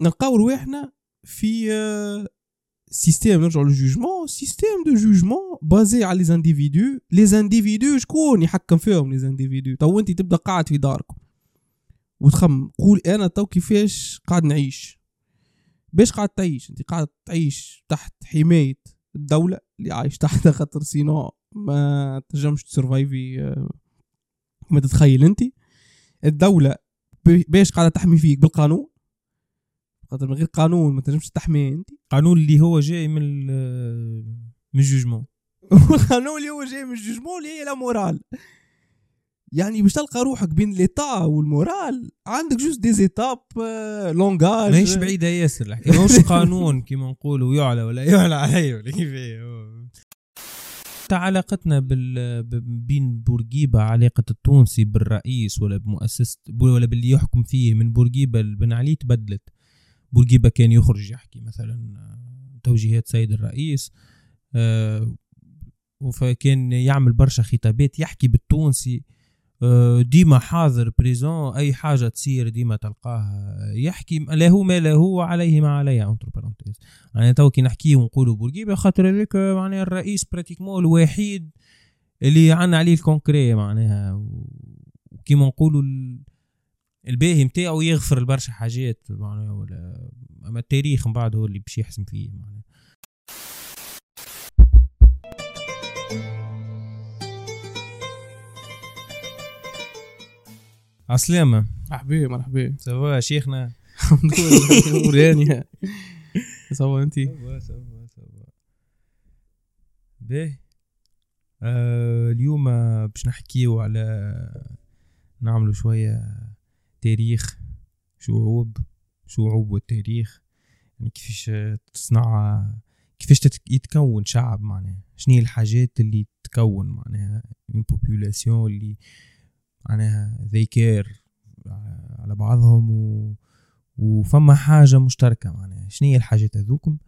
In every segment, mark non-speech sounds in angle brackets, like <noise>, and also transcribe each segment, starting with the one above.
نلقاو رواحنا في système نرجعوا لل jugement système de jugement basé على les individus les individus شكون يحكم فيهم؟ les individus تو انت تبدا قاعد في دارك وتخمم قول أنا تو كيفاش قاعد نعيش؟ باش قاعد تعيش؟ انت قاعد تعيش تحت حماية الدولة اللي عايش تحتها <laughs> خاطر sinon. ما تنجمش ت survive ي آه، ما تتخيل انت. الدولة باش قاعدة تحمي فيك بالقانون. خاطر من غير قانون ما تنجمش تحمي أنت. <laughs> قانون اللي هو جاي من من ال jugement. القانون اللي هو جاي من ال jugement اللي هي la morale. يعني باش تلقى روحك بين l'État وال morale عندك juste des étapes langage. ماهيش بعيدة ياسر الحكاية ماهوش <laughs> قانون كيما نقولوا يعلى ولا يعلى علي ولا كيف علاقتنا بال... بين بورقيبة علاقة التونسي بالرئيس ولا بمؤسسة ولا باللي يحكم فيه من بورقيبة لبن علي تبدلت. بورقيبة كان يخرج يحكي مثلا توجيهات سيد الرئيس آه، فكان يعمل برشا خطابات يحكي بالتونسي آه، ديما حاضر présent أي حاجة تصير ديما تلقاه يحكي له ما له عليه ما عليه entre parenthèses يعني تو كي نحكيه ونقولوا بورقيبه خاطر هذاك معناها الرئيس pratiquement الوحيد اللي عنا عليه ال concret معناها. وكيما نقولوا الباهي نتاعو يغفر لبرشا حاجات معناها ولا أما التاريخ من بعد هو اللي باش يحسم فيه معناها. عسلامة. مرحبا مرحبا. سوا شيخنا؟ الحمد لله وراني سوا <laughs> أنتي؟ سوا سوا سوا باهي. آه اليوم باش نحكيو على نعملوا شوية تاريخ شعوب شعوب والتاريخ. يعني كيفاش تصنع كيفاش يتكون شعب معناها؟ شنو الحاجات اللي تكون معناها؟ une population اللي معناها they care على بعضهم و... وفما حاجة مشتركة معناها. شنو هي الحاجات هذوكم؟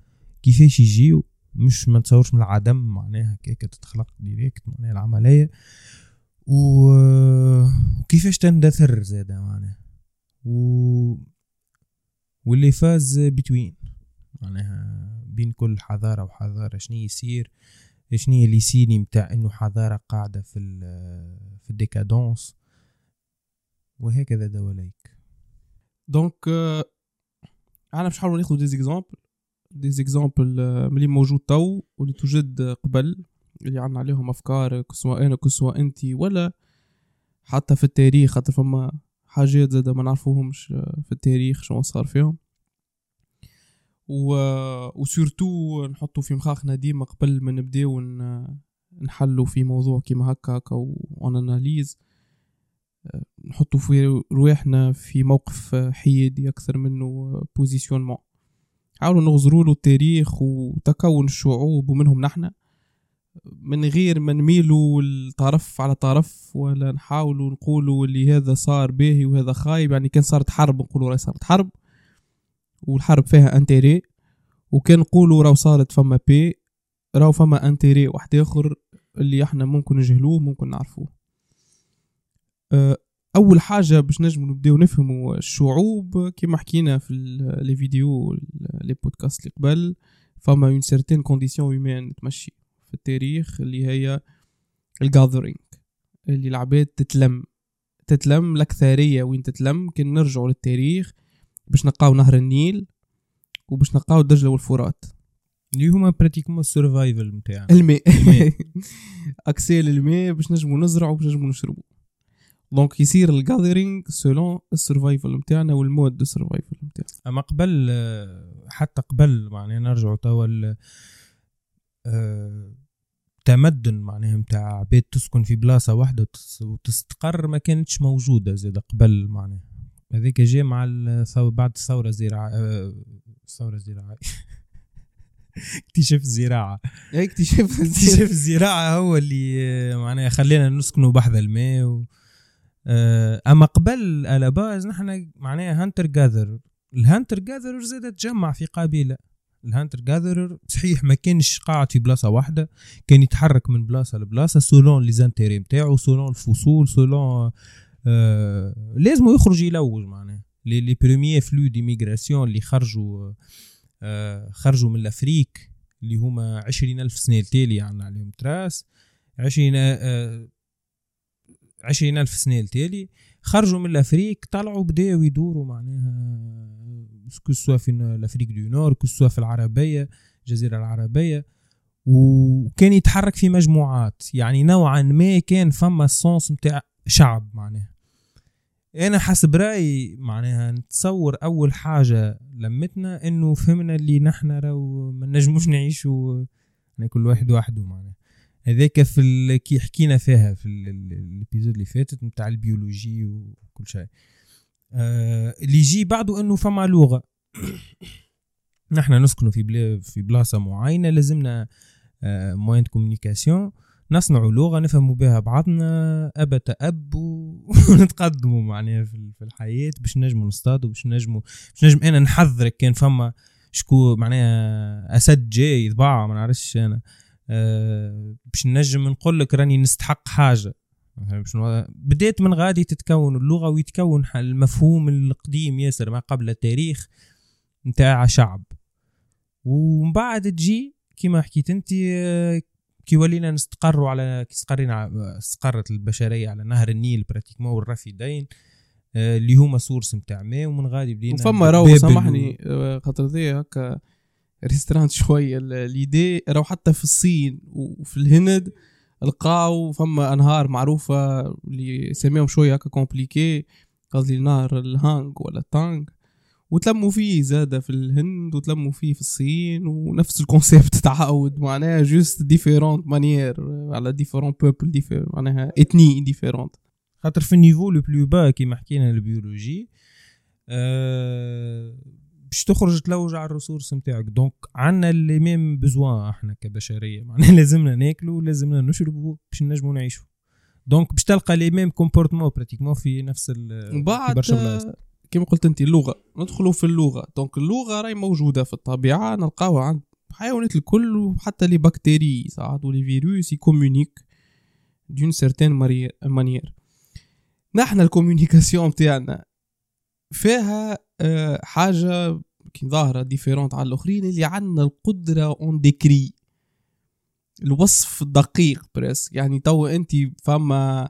كيفاش يجيو؟ مش ما تصورش من العدم معناها كيك تتخلق directe معناها العملية. و... وكيفاش تندثر زادا معناها؟ و و les phases between معناها بين كل حضارة وحضارة شنو يصير شنو les signes متاع إنه حضارة قاعدة في في ال décadence. وهكذا دواليك. donc أنا باش نحاول ناخذ des exemples des exemples ملي موجود تو واللي توجد قبل اللي عنا عليهم أفكار كسوا أنا كسوا انت ولا حتى في التاريخ خاطر فما حاجات زاد ما نعرفوهمش في التاريخ شنو صار فيهم. و و surtout نحطو في مخاخنا ديما قبل ما نبداو نحلو في موضوع كيما هكا هكا une analyse نحطو في رواحنا في موقف حيادي أكثر منه positionnement حاولوا نغزروا التاريخ وتكون الشعوب ومنهم نحن. من غير ما نميلوا الطرف على طرف ولا نحاولوا نقولوا اللي هذا صار باهي وهذا خايب. يعني كان صارت حرب نقولوا راهي صارت حرب والحرب فيها intérêt. وكان نقولوا راهو صارت فما paix راهو فما intérêt واحد آخر اللي إحنا ممكن نجهلوه ممكن نعرفوه. أه، أول حاجة باش نجم نبداو نفهموا الشعوب كما حكينا في les vidéos les podcasts اللي قبل فما une certaine condition humaine تمشي. في التاريخ اللي هي ال gathering اللي العباد تتلم. تتلم الأكثرية وين تتلم؟ كان نرجعوا للتاريخ باش نلقاو نهر النيل وباش نلقاو الدجلة والفرات. اللي هما pratiquement ال survival نتاعنا الماء. <laughs> accès للماء باش نجمو نزرعو باش نجمو نشربو. donc يصير ال gathering selon ال survival نتاعنا وال mode de survival نتاعنا أما قبل حتى قبل معناها نرجعوا توا تمدن معناها نتاع عباد تسكن في بلاصة واحدة وتستقر ما كانتش موجودة زاد قبل معناها. هذيك جاء مع بعد الثورة الزراعية آه، الثورة الزراعية. <laughs> اكتشاف الزراعة. اكتشاف <laughs> اكتشاف الزراعة هو اللي معناها خلينا نسكنوا بحذا الماء و... آه، أما قبل à la base نحن معناها hunter gatherer ال hunter gatherer زاد تجمع في قبيلة. ال hunter gatherer صحيح ما كانش قاعد في بلاصة واحدة كان يتحرك من بلاصة لبلاصة selon les intérêts نتاعو selon الفصول selon آه لازم يخرج يلوج معناه les les premiers flux d'émigration اللي خرجوا آه خرجوا من l'Afrique اللي هما عشرين ألف سنة التالي عنا عليهم traces عشرين آه عشرين ألف سنة التالي خرجوا من l'Afrique طلعوا بداوا يدوروا معناها que ce soit في l'Afrique du Nord que ce soit في العربية الجزيرة العربية. وكان يتحرك في مجموعات يعني نوعا ما كان فما ال sens نتاع شعب معناها. أنا حسب رأيي معناها نتصور أول حاجة لمتنا إنه فهمنا اللي نحن راهو ما نجموش نعيشوا يعني كل واحد وحده معناها. هذاك في كي حكينا فيها في الإبيزود اللي فاتت نتاع البيولوجي وكل شيء. آه اللي يجي بعده إنه فما لغة. <coughs> نحن نسكن في بلا في بلاصة معينة لازمنا moyen communication نصنعوا لغة نفهموا بها بعضنا peu à peu <laughs> ونتقدموا معناها في الحياة باش نجموا نصطادوا باش نجموا باش نجم أنا نحذرك كان فما شكو معناها أسد جاي ضباع ما نعرفش أنا. باش نجم نقول لك راني نستحق حاجة. بديت من غادي تتكون اللغة ويتكون المفهوم القديم ياسر ما قبل التاريخ نتاع شعب. ومن بعد تجي كما حكيت انت آه، كي ولينا نستقروا على كي استقرينا استقرت البشرية على نهر النيل pratiquement والرافدين آه، اللي هما source نتاع ماء ومن غادي بدينا فما راهو سامحني آه، خاطر ذي هكا restreindre شوية l'idée راهو حتى في الصين وفي الهند لقاو فما أنهار معروفة اللي يسميهم شوية هكا compliqués قصدي نهر الهانغ ولا التانغ. وتلموا فيه زادة في الهند وتلموا فيه في الصين ونفس ال concept تعاود معناها juste différentes manières على différents peuples معناها ethnies différentes خاطر في ال niveau le plus bas كيما حكينا البيولوجي أه باش تخرج تلوج على ال ressources نتاعك. donc عندنا les mêmes besoins إحنا كبشرية. معناها <laughs> لازمنا ناكلوا لازمنا نشربوا باش نجموا نعيشوا. donc باش تلقى les mêmes comportements pratiquement في نفس ال بعد كما قلت انت اللغة. ندخلوا في اللغة. donc اللغة راهي موجودة في الطبيعة نلقاوها عند الحيوانات الكل وحتى les bactéries ساعات و les virus communiquent d'une certaine manière نحن ال communication تاعنا فيها آه، حاجة كي ظاهرة différente على الآخرين اللي عندنا القدرة on décrit الوصف الدقيق précis يعني تو أنت فما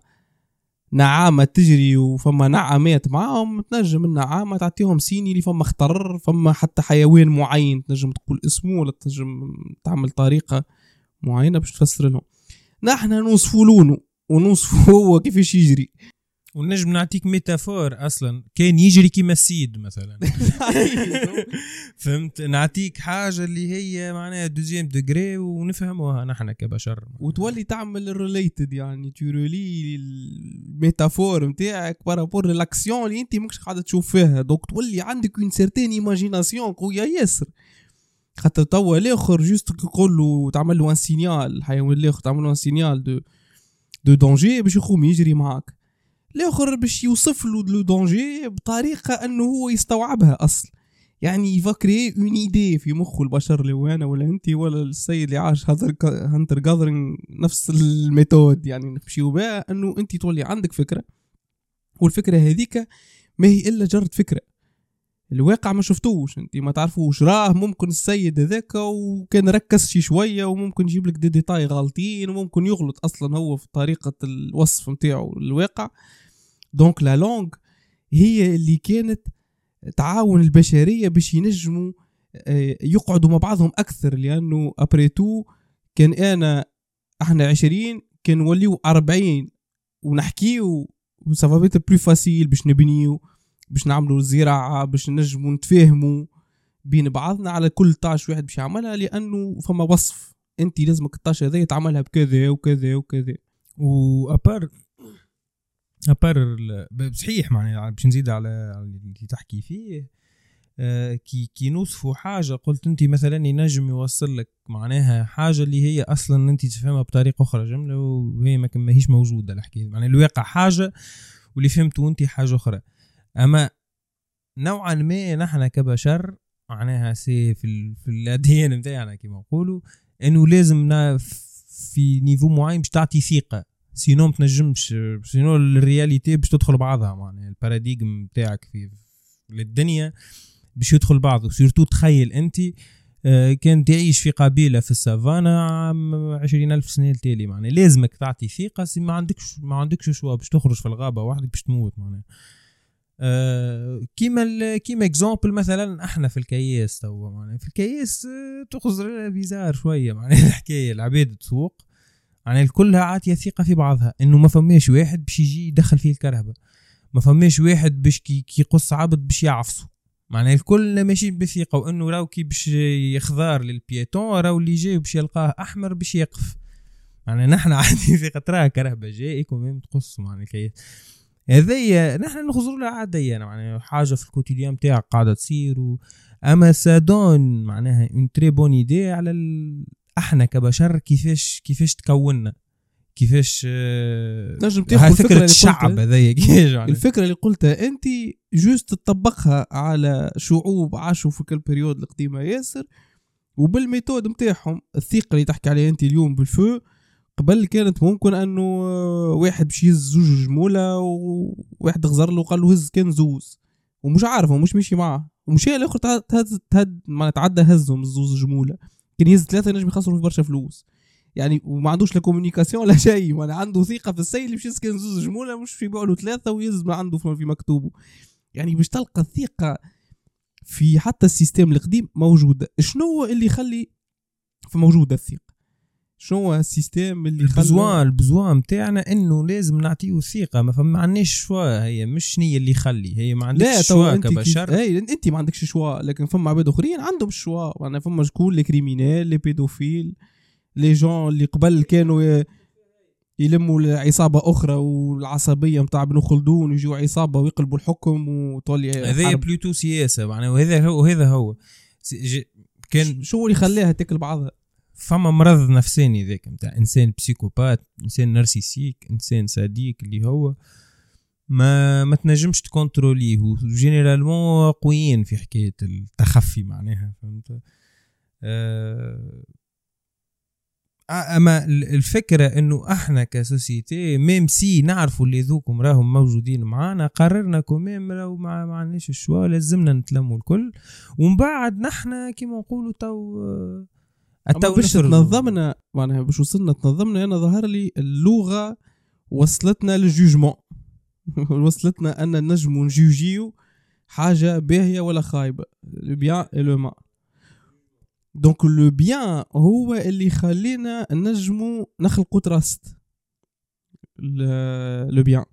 نعامة تجري وفما نعامات معاهم تنجم النعامة تعطيهم signal اللي فما خطر فما حتى حيوان معين تنجم تقول اسمه ولا تنجم تعمل طريقة معينة باش تفسر لهم. نحن نوصفوا لونه ونوصفوا هو كيفاش يجري. ونجم نعطيك métaphore أصلا. كان يجري كيما السيد مثلا. <laughs> فهمت؟ نعطيك حاجة اللي هي معناها deuxième degré ونفهموها نحن كبشر. وتولي تعمل related يعني تورولي ال métaphore نتاعك par rapport l'action اللي أنت ماكش قاعد تشوف فيها. donc تولي عندك une certaine imagination قوية ياسر. خاطر توا الآخر juste تقول له تعمل له un signal الحيوان الآخر تعمل له un signal de de danger باش يقوم يجري معاك. الآخر باش يوصف له le danger بطريقة أنه هو يستوعبها أصلا يعني ي créer une idée في مخه البشر اللي هو أنا ولا أنت ولا السيد اللي عاش hunter gathering نفس ال méthode. يعني نمشيو بها أنه أنت تولي عندك فكرة والفكرة هذيك ما هي إلا مجرد فكرة. الواقع ما شفتوش أنت ما تعرفوش. راه ممكن السيد هذاك وكان ركز شي شوية وممكن يجيب لك دي ديتاي غالطين وممكن يغلط أصلا هو في طريقة الوصف نتاعو الواقع donc la langue هي اللي كانت تعاون البشرية باش ينجموا آه، يقعدوا مع بعضهم أكثر لأنه après tout كان أنا إحنا عشرين كان نوليو أربعين ونحكيو و ça va être plus facile باش نبنيو باش نعملوا الزراعة باش نجموا نتفاهموا بين بعضنا على كل tâche واحد باش يعملها لأنه فما وصف انت لازمك ال tâche هذا تعملها بكذا وكذا وكذا. و à part à part صحيح معناها باش نزيد على اللي تحكي فيه. آه كي كي نوصفوا حاجة قلت أنت مثلا ينجم يوصل لك معناها حاجة اللي هي أصلا أنت تفهمها بطريقة أخرى جملة وهي ما هيش موجودة الحكاية معناها الواقع حاجة واللي فهمته أنت حاجة أخرى. أما نوعا ما نحن كبشر معناها c'est في في <laughs> ال ADN نتاعنا كيما نقولوا إنه لازم في niveau معين باش تعطي ثقة. sinon ما تنجمش sinon ال réalité باش تدخل بعضها معناها ال paradigme نتاعك في للدنيا باش يدخل بعضه. surtout تخيل أنت آه، كان تعيش في قبيلة في السافانا عام عشرين ألف سنة التالي معناها لازمك تعطي ثقة ما عندكش ما عندكش choix باش تخرج في الغابة وحدك باش تموت معناها. آه، كيما كيما exemple مثلا أحنا في الكياس توا معناها في الكياس آه، تخزر bizarre شوية معناها <laughs> الحكاية العباد تسوق. يعني الكلها عاطيه ثقه في بعضها. إنه ما فماش واحد باش يجي يدخل فيه الكرهبه ما فماش واحد باش كي يقص عبد باش يعفسه معناها الكل ماشيين بثقة وإنه راو كي باش يخضار لل piéton راو اللي جاي باش يلقاه أحمر باش يقف. معناها نحن عادي في خطرها كرهبه جايك ومين تقص معناها كي هذيا نحن نخزروا لها عادية معناها حاجة في ال quotidien نتاعك قاعدة تصير و... أما ça donne معناها une très bonne idée على ال... إحنا كبشر كيفاش كيفاش تكوننا؟ كيفاش آه، نجم تاخذ اللي الشعب كيفاش معناها. الفكرة اللي قلتها أنت جوست تطبقها على شعوب عاشوا في كل بريود القديمة ياسر وبالميثود نتاعهم الثقة اللي تحكي عليها أنت اليوم بالفو قبل كانت ممكن أنه آه، واحد باش يهز زوج جموله وواحد غزر له وقال له هز كان زوز ومش عارفه ومش ماشي معاه ومشى الآخر تهد تهد تهد ما تعدى هزهم الزوز جموله كان يهز ثلاثة ينجم يخسروا في برشا فلوس. يعني وما عندوش la communication ولا شيء. <laughs> ما عنده ثقة في السيد اللي باش يسكن زوز جمولة مش يبيعوا له ثلاثة ما عنده في في مكتوبه. يعني باش تلقى الثقه في حتى ال système القديم موجودة. شنو اللي يخلي فموجودة الثقة؟ شنو هو ال système اللي ال besoin البزوان نتاعنا إنه لازم نعطيه ثقة ما فما عندناش choix هي مش شنية اللي يخلي هي ما عندكش choix كبشر اي أنت ما عندكش choix لكن فما عباد آخرين عندهم choix معناها فما شكون les criminels les pédophiles les gens اللي قبل كانوا يلموا عصابه أخرى والعصبية نتاع ابن خلدون يجوا عصابة ويقلبوا الحكم وتولي حرب. plutôt سياسة معناها وهذا هو وهذا هو. كان شو اللي خلاها تاكل بعضها؟ فما مرض نفساني ذاك نتاع إنسان psychopathe إنسان narcissique إنسان sadique اللي هو ما ما تنجمش ت contrôler ه و généralement قويين في حكاية التخفي معناها فهمت؟ آه، أما ال- الفكرة إنه إحنا ك société même si نعرفوا اللي ذوكم راهم موجودين معانا قررنا quand même راهو ما ما عندناش ال choix لازمنا نتلموا الكل ومن بعد نحنا كيما نقولوا تو باش نخرجوا. تنظمنا معناها باش وصلنا تنظمنا أنا ظهر لي اللغة وصلتنا لل jugement. <laughs> وصلتنا أن نجموا نجوجيو حاجة باهية ولا خايبة. le bien et le mal donc le bien هو اللي يخلينا نجموا نخلقوا trust le bien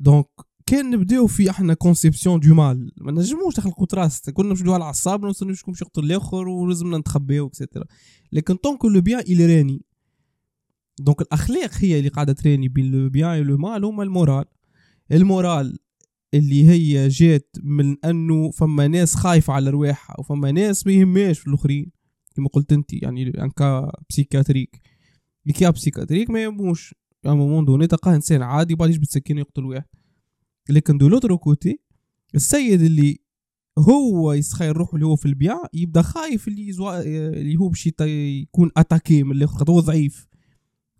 donc كان نبداو في إحنا conception de mal ما نجموش نخلقوا trust كنا ندوها على اعصابنا ونستناو شكون باش يقتل الآخر ولازمنا نتخباو et cetera لكن donc le bien il راني donc الأخلاق هي اللي قاعدة تراني بين le bien le mal هما ال morale. ال morale اللي هي جات من أنه فما ناس خايفة على رواحها وفما ناس ما يهماش في الآخرين. كما قلت أنت يعني un cas psychiatrique كي psychiatrique ما يهموش. à un moment donné تلقاه إنسان عادي بعد يجبد سكينه يقتل واحد. لكن de l'autre côté السيد اللي هو يسخير روحه اللي هو في البيع يبدأ خايف اللي يزوا... اللي هو باش يكون attaqué من الآخر خاطر هو ضعيف.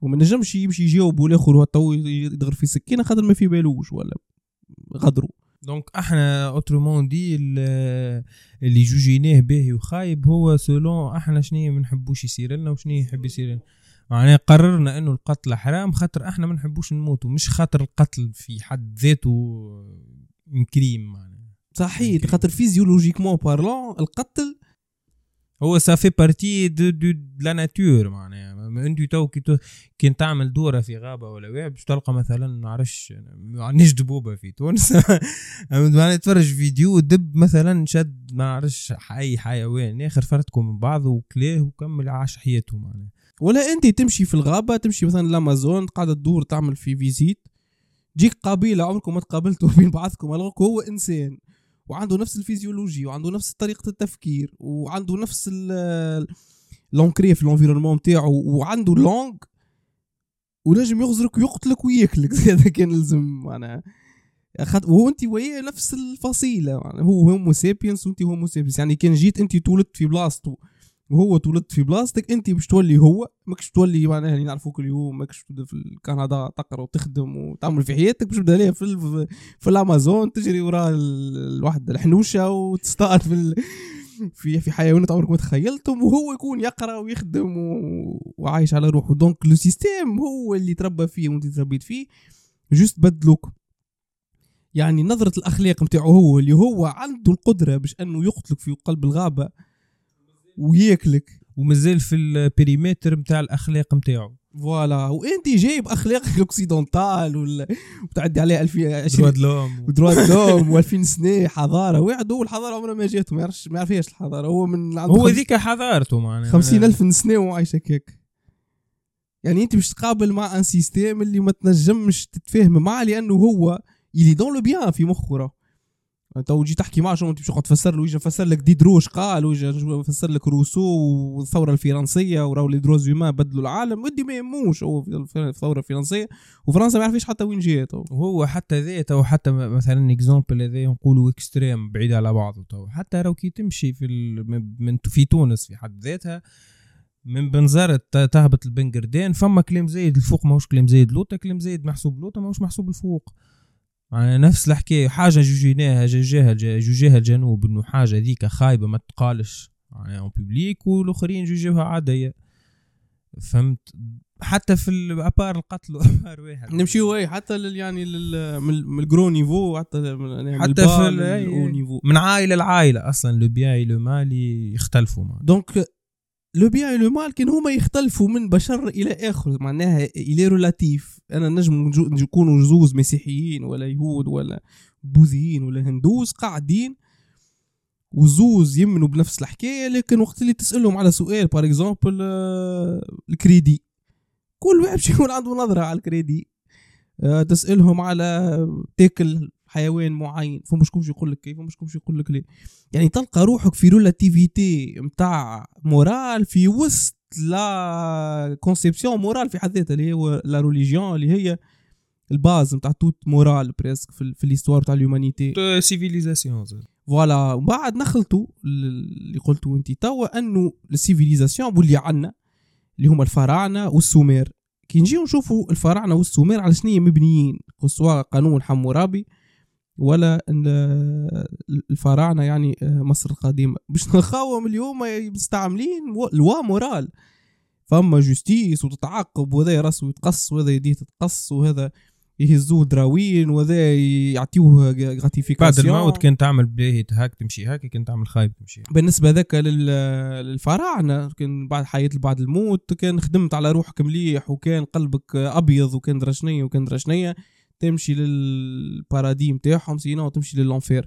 وما نجمش يمشي يجاوب الآخر هو تو يدغر في سكينة خاطر ما في بالوش ولا غدروا donc إحنا autrement dit ال- اللي جوجيناه باهي وخايب هو selon إحنا شنو ما نحبوش يصير لنا وشنو يحب يصير لنا. معناها قررنا إنه القتل حرام خاطر إحنا ما نحبوش نموتوا مش خاطر القتل في حد ذاته crime معناها. صحيح. خاطر physiologiquement parlant القتل هو ça fait partie de de de la nature معناها. انت تو كي كي تعمل دورة في غابة ولا واحد باش تلقى مثلا ما نعرفش ما عندناش دبوبة في تونس. <laughs> معناها تفرج فيديو دب مثلا شد ما نعرفش أي حيوان آخر فرتكم من بعض وكلاه وكمل عاش حياته معناها. ولا انت تمشي في الغابة تمشي مثلا الأمازون قاعدة تدور تعمل في visite جيك قبيلة عمركم ما تقابلتوا <laughs> بين بعضكم هو إنسان وعنده نفس الفيزيولوجي وعنده نفس طريقة التفكير وعنده نفس لونكري في ال environnement نتاعو وعنده langue ونجم يغزرك ويقتلك وياكلك. <laughs> هذا كان لازم معناها. خاط- وهو أنت وياه نفس الفصيلة معناها. هو homo sapiens وأنت homo sapiens يعني كان جيت أنت تولدت في بلاصتو. وهو تولد في بلاصتك انت باش تولي هو ماكش تولي معناها اللي نعرفوك اليوم ماكش تبدا في كندا تقرا وتخدم وتعمل في حياتك باش تبدا في ال- في الأمازون تجري وراء ال- الواحد الحنوشة وتصطاد في. في في حيوانات عمرك ما تخيلتهم وهو يكون يقرأ ويخدم و... وعايش على روحه donc le système هو اللي تربى فيه وانت تربيت فيه juste بدلوك يعني نظرة الأخلاق متاعه هو اللي هو عنده القدرة باش أنه يقتلك في قلب الغابة وياكلك. ومازال في ال périmètre نتاع الأخلاق نتاعو voilà. وإنت جايب أخلاقك <laughs> ال occidentales وال- وتعدي عليها 2000 <laughs> دروا لوم. ودروات دوم و2000 سنة حضارة. واحد هو الحضارة عمرها ما جاته ما يعرفش ما يعرفهاش الحضارة. هو من عنده هو ذيك حضارته معناها. خمسين ألف سنة وعايش هكاك. يعني أنت باش تقابل مع un système اللي ما تنجمش تتفاهم معاه لأنه هو il est dans le bien في مخه راه. انت وجي تحكي انت باش تقعد تفسر له ويجي يفسر لك Diderot ش قال ويجي يفسر لك Rousseau والثورة الفرنسية وراو les droits humains بدلوا العالم ودي ما يهموش هو في الثورة الفرنسية وفرنسا ما يعرفش حتى وين جات هو. وهو حتى ذاته وحتى م- مثلا exemple هذا نقولوا extrêmes بعيد على بعضه تو حتى لو كي تمشي في. من- في تونس في حد ذاتها من بنزرة ت- تهبط البنقردين فما كلام زايد الفوق ماهوش كلام زايد لوطا كلام زايد محسوب لوطا ماهوش محسوب الفوق يعني نفس الحكاية حاجة جوجيناها جوجاها جوجاها الجنوب إنه حاجة ذيك خايبة ما تقالش. يعني اون بوبليك والآخرين جوجوها عادية. فهمت؟ حتى في ال- <laughs> أبار القتل <laughs> وابار واحد. نمشيو أي حتى لل يعني لل من الجرو نيفو حتى من يعني حتى في ال- للأو أي- نيفو. من عائلة لعائلة أصلا لو بيان لو مال يختلفوا معنا. دونك لو بيان لو مال كان هما يختلفوا من بشر إلى آخر معناها الي ريلاتيف أنا نجم نكونوا زوز مسيحيين ولا يهود ولا بوذيين ولا هندوس قاعدين وزوز يمنوا بنفس الحكاية لكن وقت اللي تسألهم على سؤال par exemple الكريدي. كل واحد باش يكون عنده نظرة على الكريدي. آه، تسألهم على تاكل حيوان معين فما شكونش يقول لك كيف فما شكونش يقول لك ليه. يعني تلقى روحك في relativité نتاع morale في وسط la conception morale في حد ذاتها اللي هو la religion اللي هي ال base نتاع toute morale presque في, في l'histoire تاع اليومانيتي سيفيليزاسيون فوالا ومن بعد نخلطوا اللي قلتوا انت توا انه ال civilisations واللي عنا اللي هما الفراعنة والسومير. كي نجيو نشوفوا الفراعنة والسومير على شنو مبنيين؟ سواء قانون حمورابي ولا ال- الفراعنة يعني مصر القديمة. باش نلقاوهم اليوم مستعملين lois morales. فما justice وتتعاقب وهذا راسه يتقص وهذا يديه تتقص وهذا يهزوه دراوين وهذا يعطيوه بعد gratification الموت كان تعمل باهي هاك تمشي هاك كان تعمل خايب تمشي. بالنسبة ذاك لل- للفراعنة كان بعد حياة بعد الموت كان خدمت على روحك مليح وكان قلبك أبيض وكان درشنيه وكان درشنيه تمشي لل paradis تاعهم sinon تمشي لل enfer.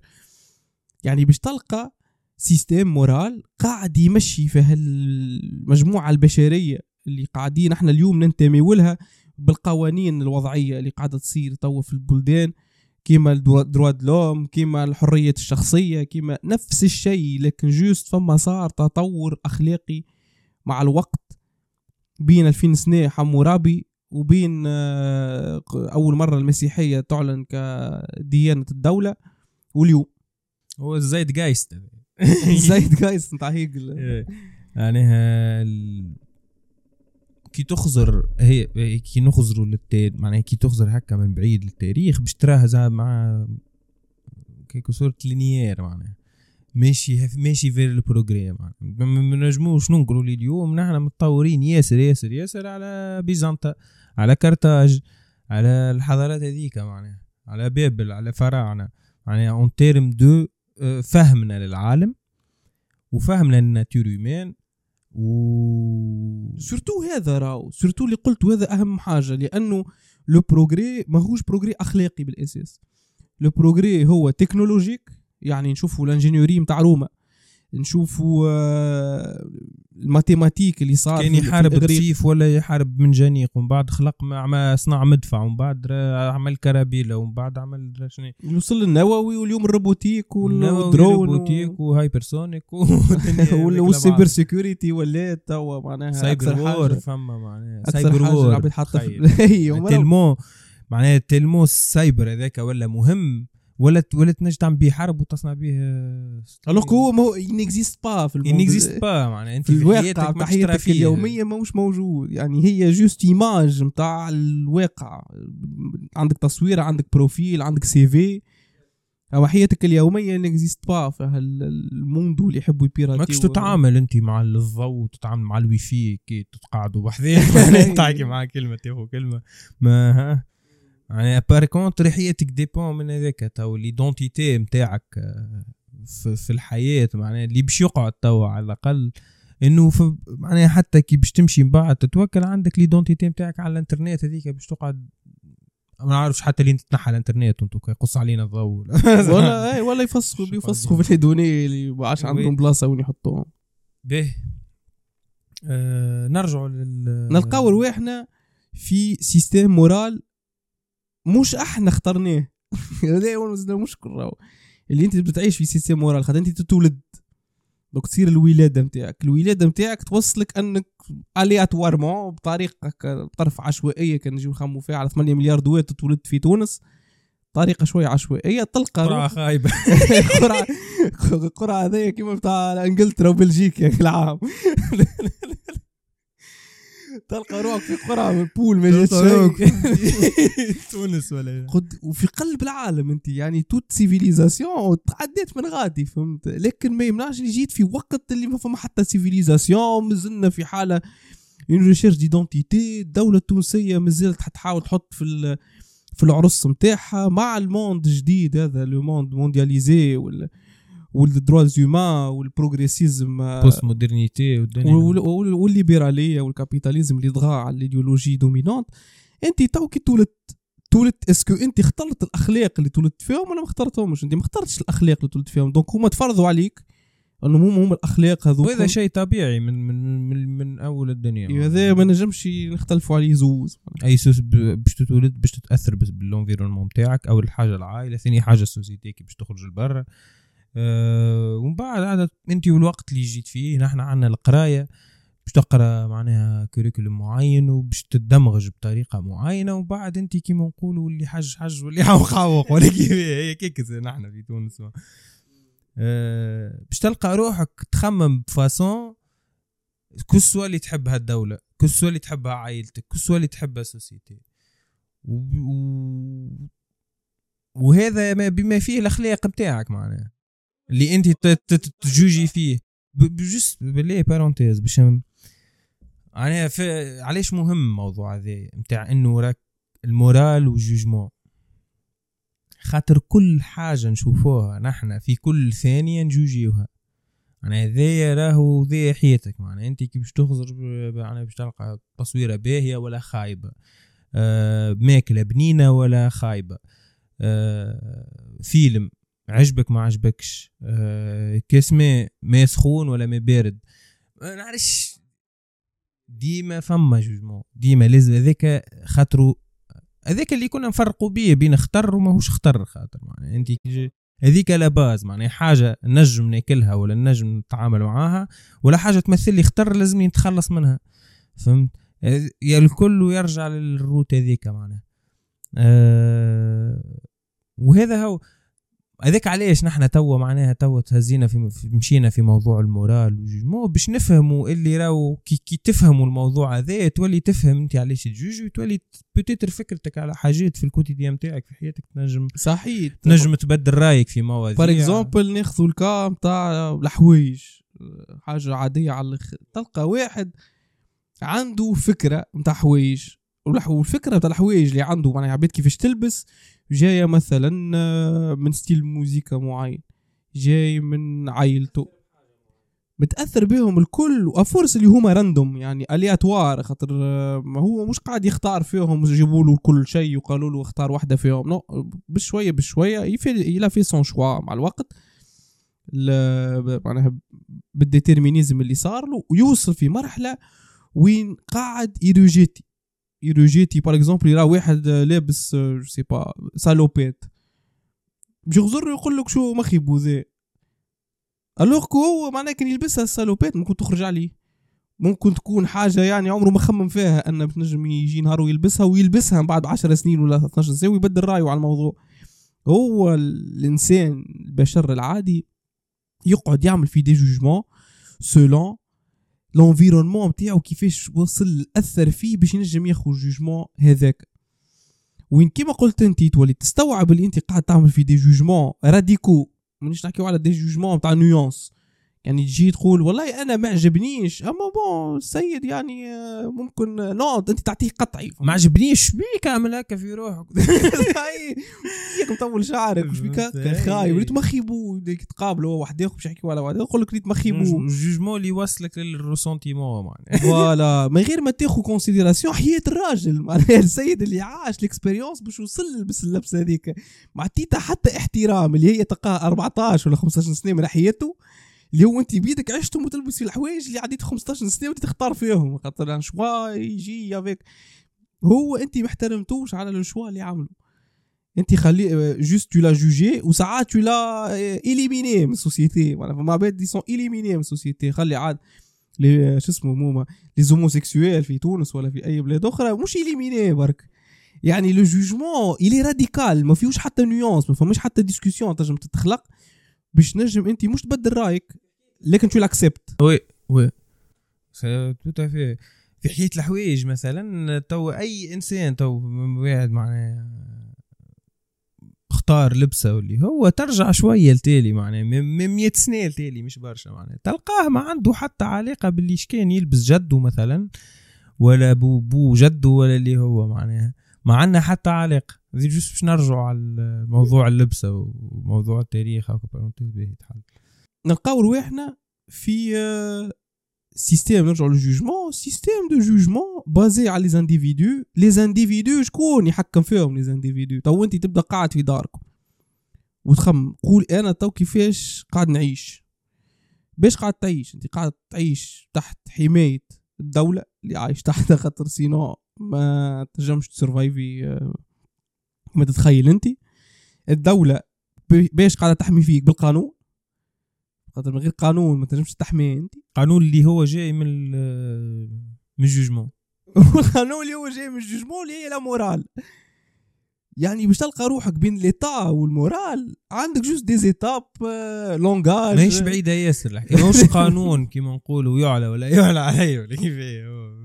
يعني باش تلقى système moral قاعد يمشي في هالمجموعة البشرية اللي قاعدين إحنا اليوم ننتمي لها بالقوانين الوضعية اللي قاعدة تصير توا في البلدان. كيما ال droits l'homme كيما الحرية الشخصية كيما نفس الشيء لكن juste فما صار تطور أخلاقي مع الوقت. بين 2000 سنة حمورابي وبين آه، أول مرة المسيحية تعلن كديانة الدولة واليوم. هو ال Zeitgeist. Zeitgeist نتاع هيك ال- يعني ال... كي تخزر هي كي نخزروا للتاريخ معناها كي تخزر هكا من بعيد للتاريخ باش تراها زي مع كيكو صورة linéaire معناها. ماشي ماشي vers ال progrès معناها. ما- نجموش ننقلوا لي اليوم نحن متطورين ياسر ياسر ياسر على بيزنطة. على كرتاج على الحضارات هذيك معناها على بابل على فراعنة. معناها en termes de فهمنا للعالم وفهمنا ال nature humaine et surtout هذا راهو surtout اللي قلت هذا أهم حاجة لأنه le progrès ماهوش progrès أخلاقي بالأساس. le progrès هو technologique يعني نشوفوا ال ingénierie نتاع روما نشوفوا آه، ال mathématiques اللي صار كان يحارب. بسيف ولا يحارب منجنيق ومن بعد خلق مع صنع مدفع ومن بعد عمل كرابيلة ومن بعد عمل شنو وصل النووي واليوم الروبوتيك والدرون والدرون روبوتيك وهايبرسونيك <laughs> وال- <laughs> وال cyber security ولات توا معناها cyber war فما معناها cyber war. العباد حاطه. في <laughs> أيوه مرة- tellement معناها tellement ال cyber هذاك ولا مهم ولا ولا تنجم تعمل به حرب وتصنع به الوغ هو ما هو n'existe pas في ال monde n'existe pas معناها أنت في الواقع حياتك. اليومية ماهوش موجود. يعني هي juste image نتاع الواقع. عندك تصويره عندك profil عندك CV أما حياتك اليومية n'existe pas في هال monde اللي يحبوا يبيراتيو. ماكش تتعامل أنت مع الضوء تتعامل مع الوي في كي تقعدوا بحذاك. <laughs> تحكي معاه كلمة تاخذ كلمة. ما ها؟ يعني par contre حياتك dépend من هذاك. toute l'identité نتاعك في, في الحياة معناها اللي باش يقعد توا على الأقل. إنه معناها حتى كي باش تمشي من بعد تتوكل عندك l'identité نتاعك على الإنترنت هذيك باش تقعد. ما نعرفش حتى لين تتنحى الإنترنت وانتو يقص علينا الضوء ولا. <laughs> <laughs> اي ولا يفسخوا شو بيفسخوا في les données اللي ما عادش. عندهم بلاصة وين يحطوهم. به آه نرجعوا لل نلقاو رواحنا في système moral مش إحنا اخترناه. <laughs> هذا هو المشكل راهو اللي انت بتعيش في système moral خاطر انت تتولد. donc تصير الولادة نتاعك الولادة نتاعك توصلك انك الياتوارمون بطريقة بطرف عشوائية كان نجيو نخمو فيها على 8 مليار دوات تتولد في تونس. طريقة شوية عشوائية تلقى قرعة خايبه <laughs> قرعه قرعة هذيا كيما بتاع إنجلترا وبلجيكا كل عام <laughs> تلقى روحك في قرعة من بول ما جات شيء <laughs> <laughs> تونس ولا قد وفي قلب العالم أنت يعني توت سيفيليزاسيون تعديت من غادي فهمت؟ لكن ما يمنعش اللي جيت في وقت اللي ما فما حتى سيفيليزاسيون مازلنا في حالة en recherche d'identité الدولة التونسية مازالت حتحاول تحط في في العرس نتاعها مع ال monde الجديد هذا le monde mondialisé وال وال droits humains وال progressisme post-modernité وال- وال- والليبرالية وال capitalisme اللي طغى على ال idéologie dominante أنت تو كي تولدت تولدت est-ce que أنت اخترت الأخلاق اللي تولدت فيهم ولا ما اخترتهمش؟ أنت ما اخترتش الأخلاق اللي تولدت فيهم. donc هما تفرضوا عليك أنهم هما هما الأخلاق هذوك. وهذا شيء طبيعي من من من, من أول الدنيا. هذا ما نجمش نختلفوا عليه زوز. أي سوس باش تتولد باش تتأثر بس بال environnement نتاعك اول حاجة العائلة. ثاني حاجة ال société كي باش تخرج لبرا. أه ومن بعد عاد انت والوقت اللي جيت فيه نحن عندنا القراية باش تقرأ معناها curriculum معين وباش تدمغج بطريقة معينة وبعد انت كيما نقولوا اللي حج حج واللي حوق حوق ولا هي كيكس نحن في تونس. أه باش تلقى روحك تخمم ب façon que ce soit اللي تحبها الدولة que ce soit اللي تحبها عائلتك que ce soit اللي تحبها société و... و... وهذا ما بما فيه الأخلاق بتاعك معناها. اللي انت تجوجي فيه. ب- ب juste بالله parenthèse باش في علاش مهم الموضوع هذا نتاع إنه راك المورال والجوجمون. خاطر كل حاجة نشوفوها نحن في كل ثانية نجوجيوها. معناها هذايا راهو ذي حياتك. معناها أنت كي باش تخزر معناها باش تلقى تصويرة باهية ولا خايبة. آه ماكلة بنينة ولا خايبة. آه فيلم. عجبك ما عجبكش. آه كاس ماء ماء سخون ولا ماء بارد. ما نعرفش. ديما فما jugement. ديما لازم هذاك خاطرو هذاك اللي كنا نفرقوا بيه بين خطر وماهوش خطر خاطر. معناها أنت هذيك la base. معناها حاجة نجم ناكلها ولا نجم نتعامل معاها ولا حاجة تمثل لي خطر لازم نتخلص منها. فهمت؟ يا الكل يرجع لل root هذيك معناها. أه وهذا هو. هذاك علاش نحن توا معناها توا تهزينا في مشينا في موضوع ال morale وال jugement باش نفهموا اللي راهو كي, كي تفهموا الموضوع هذا تولي تفهم انت علاش تجوج وتولي peut-être فكرتك على حاجات في ال quotidien نتاعك في حياتك تنجم صحيح. تنجم تبدل رأيك في مواضيع. par exemple ناخذوا ال cas نتاع الحوايج حاجة عادية على الأخر. تلقى واحد عنده فكرة نتاع حوايج. والفكرة نتاع الحوايج اللي عنده معناها عباد كيفاش تلبس جاية مثلا آه، من style musical معين. جاي من عائلته. متأثر بهم الكل و forces اللي هما random يعني aléatoire خاطر آه، ما هو مش قاعد يختار فيهم يجيبوا له كل شيء وقالوا له اختار واحدة فيهم. non بشوية بشوية إلى في سون شوا مع الوقت. معناها بالديترمينيزم اللي صار له ويوصل في مرحلة وين قاعد يروجيتي يروجيتي باغ اكزومبل يرى واحد آه، لابس جو سي با سالوبيت باش يغزر يقول لك شو مخي بوذي الوغ كو هو معناها كان يلبسها السالوبيت ممكن تخرج عليه ممكن تكون حاجة يعني عمره ما خمم فيها أن بتنجم يجي نهار ويلبسها ويلبسها بعد 10 سنين ولا 12 سنة ويبدل رأيه على الموضوع. هو الإنسان البشر العادي يقعد يعمل في des jugements selon l'environnement نتاعو كيفاش وصل اثر فيه باش ينجم ياخذ jugement هذاك. وين كيما قلت انت تولي تستوعب اللي انت قاعد تعمل في des jugements radicaux مانيش نحكيو على des jugements تاع nuance يعني تجي تقول والله أنا ما عجبنيش أما bon السيد يعني آه، ممكن non أنت تعطيه قطعي. ما عجبنيش بيك اعمل هكا في روحك. <laughs> هيك مطول شعرك مش بيك خايب. وليت مخيبو تقابلوا واحد آخر باش يحكيوا على واحد يقول لك ريت مخيبو ال jugement اللي يوصلك لل ressentiment معناها. <laughs> voilà. من غير ما تاخذ considération حياة الراجل معناها. <laughs> السيد اللي عاش ال expérience باش وصل لبس اللبسه هذيك. ما عطيتها حتى احترام اللي هي تلقاها 14 ولا 15 سنة من حياته اللي هو انت بيدك عشتهم وتلبس الحوايج اللي عديت 15 سنة وانت تختار فيهم. خاطر choix يجي افيك هو انت ما احترمتوش على الشوا اللي عمله انت خلي جوست تو لا جوجي وساعات تو لا اليميني من السوسيتي. ما بعد دي سون اليميني من السوسيتي. خلي عاد لي شو اسمه موما لي زوموسيكسويل في تونس ولا في أي بلاد أخرى مش اليميني برك. يعني لو جوجمون الي راديكال ما فيهوش حتى نيونس ما فماش حتى ديسكسيون تنجم تتخلق. باش نجم انت مش تبدل رايك لكن تو لاكسبت وي oui. تو في في حكايه الحوايج مثلا تو أي إنسان تو واحد معناها اختار لبسه واللي هو ترجع شوية لتالي معناها من 100 سنة لتالي مش برشا معناها. تلقاه ما عنده حتى علاقة باللي كان يلبس جده مثلا ولا beau beau جده ولا اللي هو معناها. ما عندنا حتى علاقه زي juste باش نرجعوا على موضوع اللبسة وموضوع التاريخ هكا parenthèse باهي تحل نلقاو رواحنا في système نرجعوا لل jugement. système de jugement basé على les individus les individus شكون يحكم فيهم les individus تو أنت تبدأ قاعد في دارك وتخم قول أنا تو كيفاش قاعد نعيش؟ باش قاعد تعيش؟ أنت قاعد تعيش تحت حماية الدولة اللي عايش تحتها خاطر sinon ما تنجمش تسرفايفي ما تتخيل انت. الدولة باش قاعدة تحمي فيك؟ بالقانون. خاطر من غير قانون ما تنجمش تحمي انت. قانون اللي هو جاي من من ال jugement. <laughs> القانون اللي هو جاي من ال jugement اللي هي la morale. يعني باش تلقى روحك بين l'État وال morale عندك juste des étapes لونغاج. ماهيش بعيدة ياسر الحكاية ماهوش قانون كيما نقولوا يعلى ولا يعلى عليه ولا كيف آه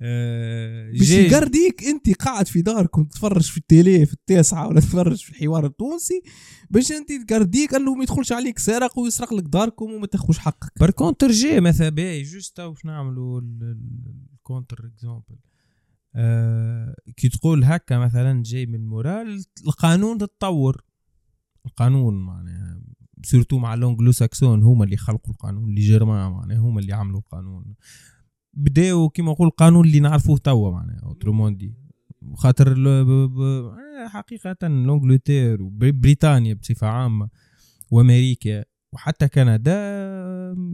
باش يقرديك انت قاعد في دارك وتتفرج في ال télé في التاسعه ولا تتفرج في الحوار التونسي باش انت تقرديك انه ما يدخلش عليك سارق ويسرق لك داركم وما تاخوش حقك. par contre جي مثلا باهي juste واش نعملوا ال contre-exemple آه كي تقول هكا مثلا جاي من morale القانون تتطور. القانون معناها surtout مع l'anglo-saxon هما اللي خلقوا القانون اللي germains معناها هما اللي عملوا القانون. بداو كيما نقول القانون اللي نعرفوه توا معناها autrement dit. خاطر حقيقة l'Angleterre وبريطانيا بصفة عامة وأمريكا وحتى كندا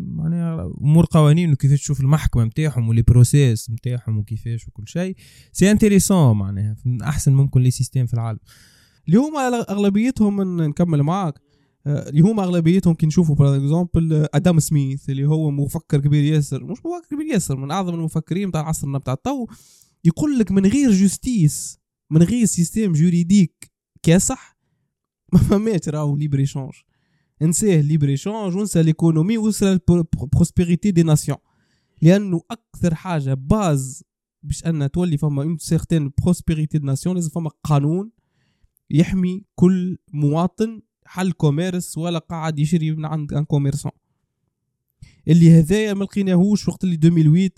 معناها أمور قوانين وكيفاش تشوف المحكمة نتاعهم و les process نتاعهم وكيفاش وكل شيء. سي انتريسون معناها أحسن ممكن les systèmes في العالم. اللي هما أغلبيتهم نكمل معاك. اللي هما أغلبيتهم كي نشوفوا for example آدم سميث اللي هو مفكر كبير ياسر مش مفكر كبير ياسر من أعظم المفكرين بتاع عصرنا بتاع التو يقول لك من غير justice من غير système juridique كاسح ما فماش راهو libre-échange انساه libre-échange وانسى l'économie وانسى ال prospérité des nations لأنه أكثر حاجة base باش أن تولي فما une certaine prospérité des nations لازم فما قانون يحمي كل مواطن حل commerce ولا قاعد يشري من عند un commerçant. اللي هذايا ما لقيناهوش وقت اللي 2008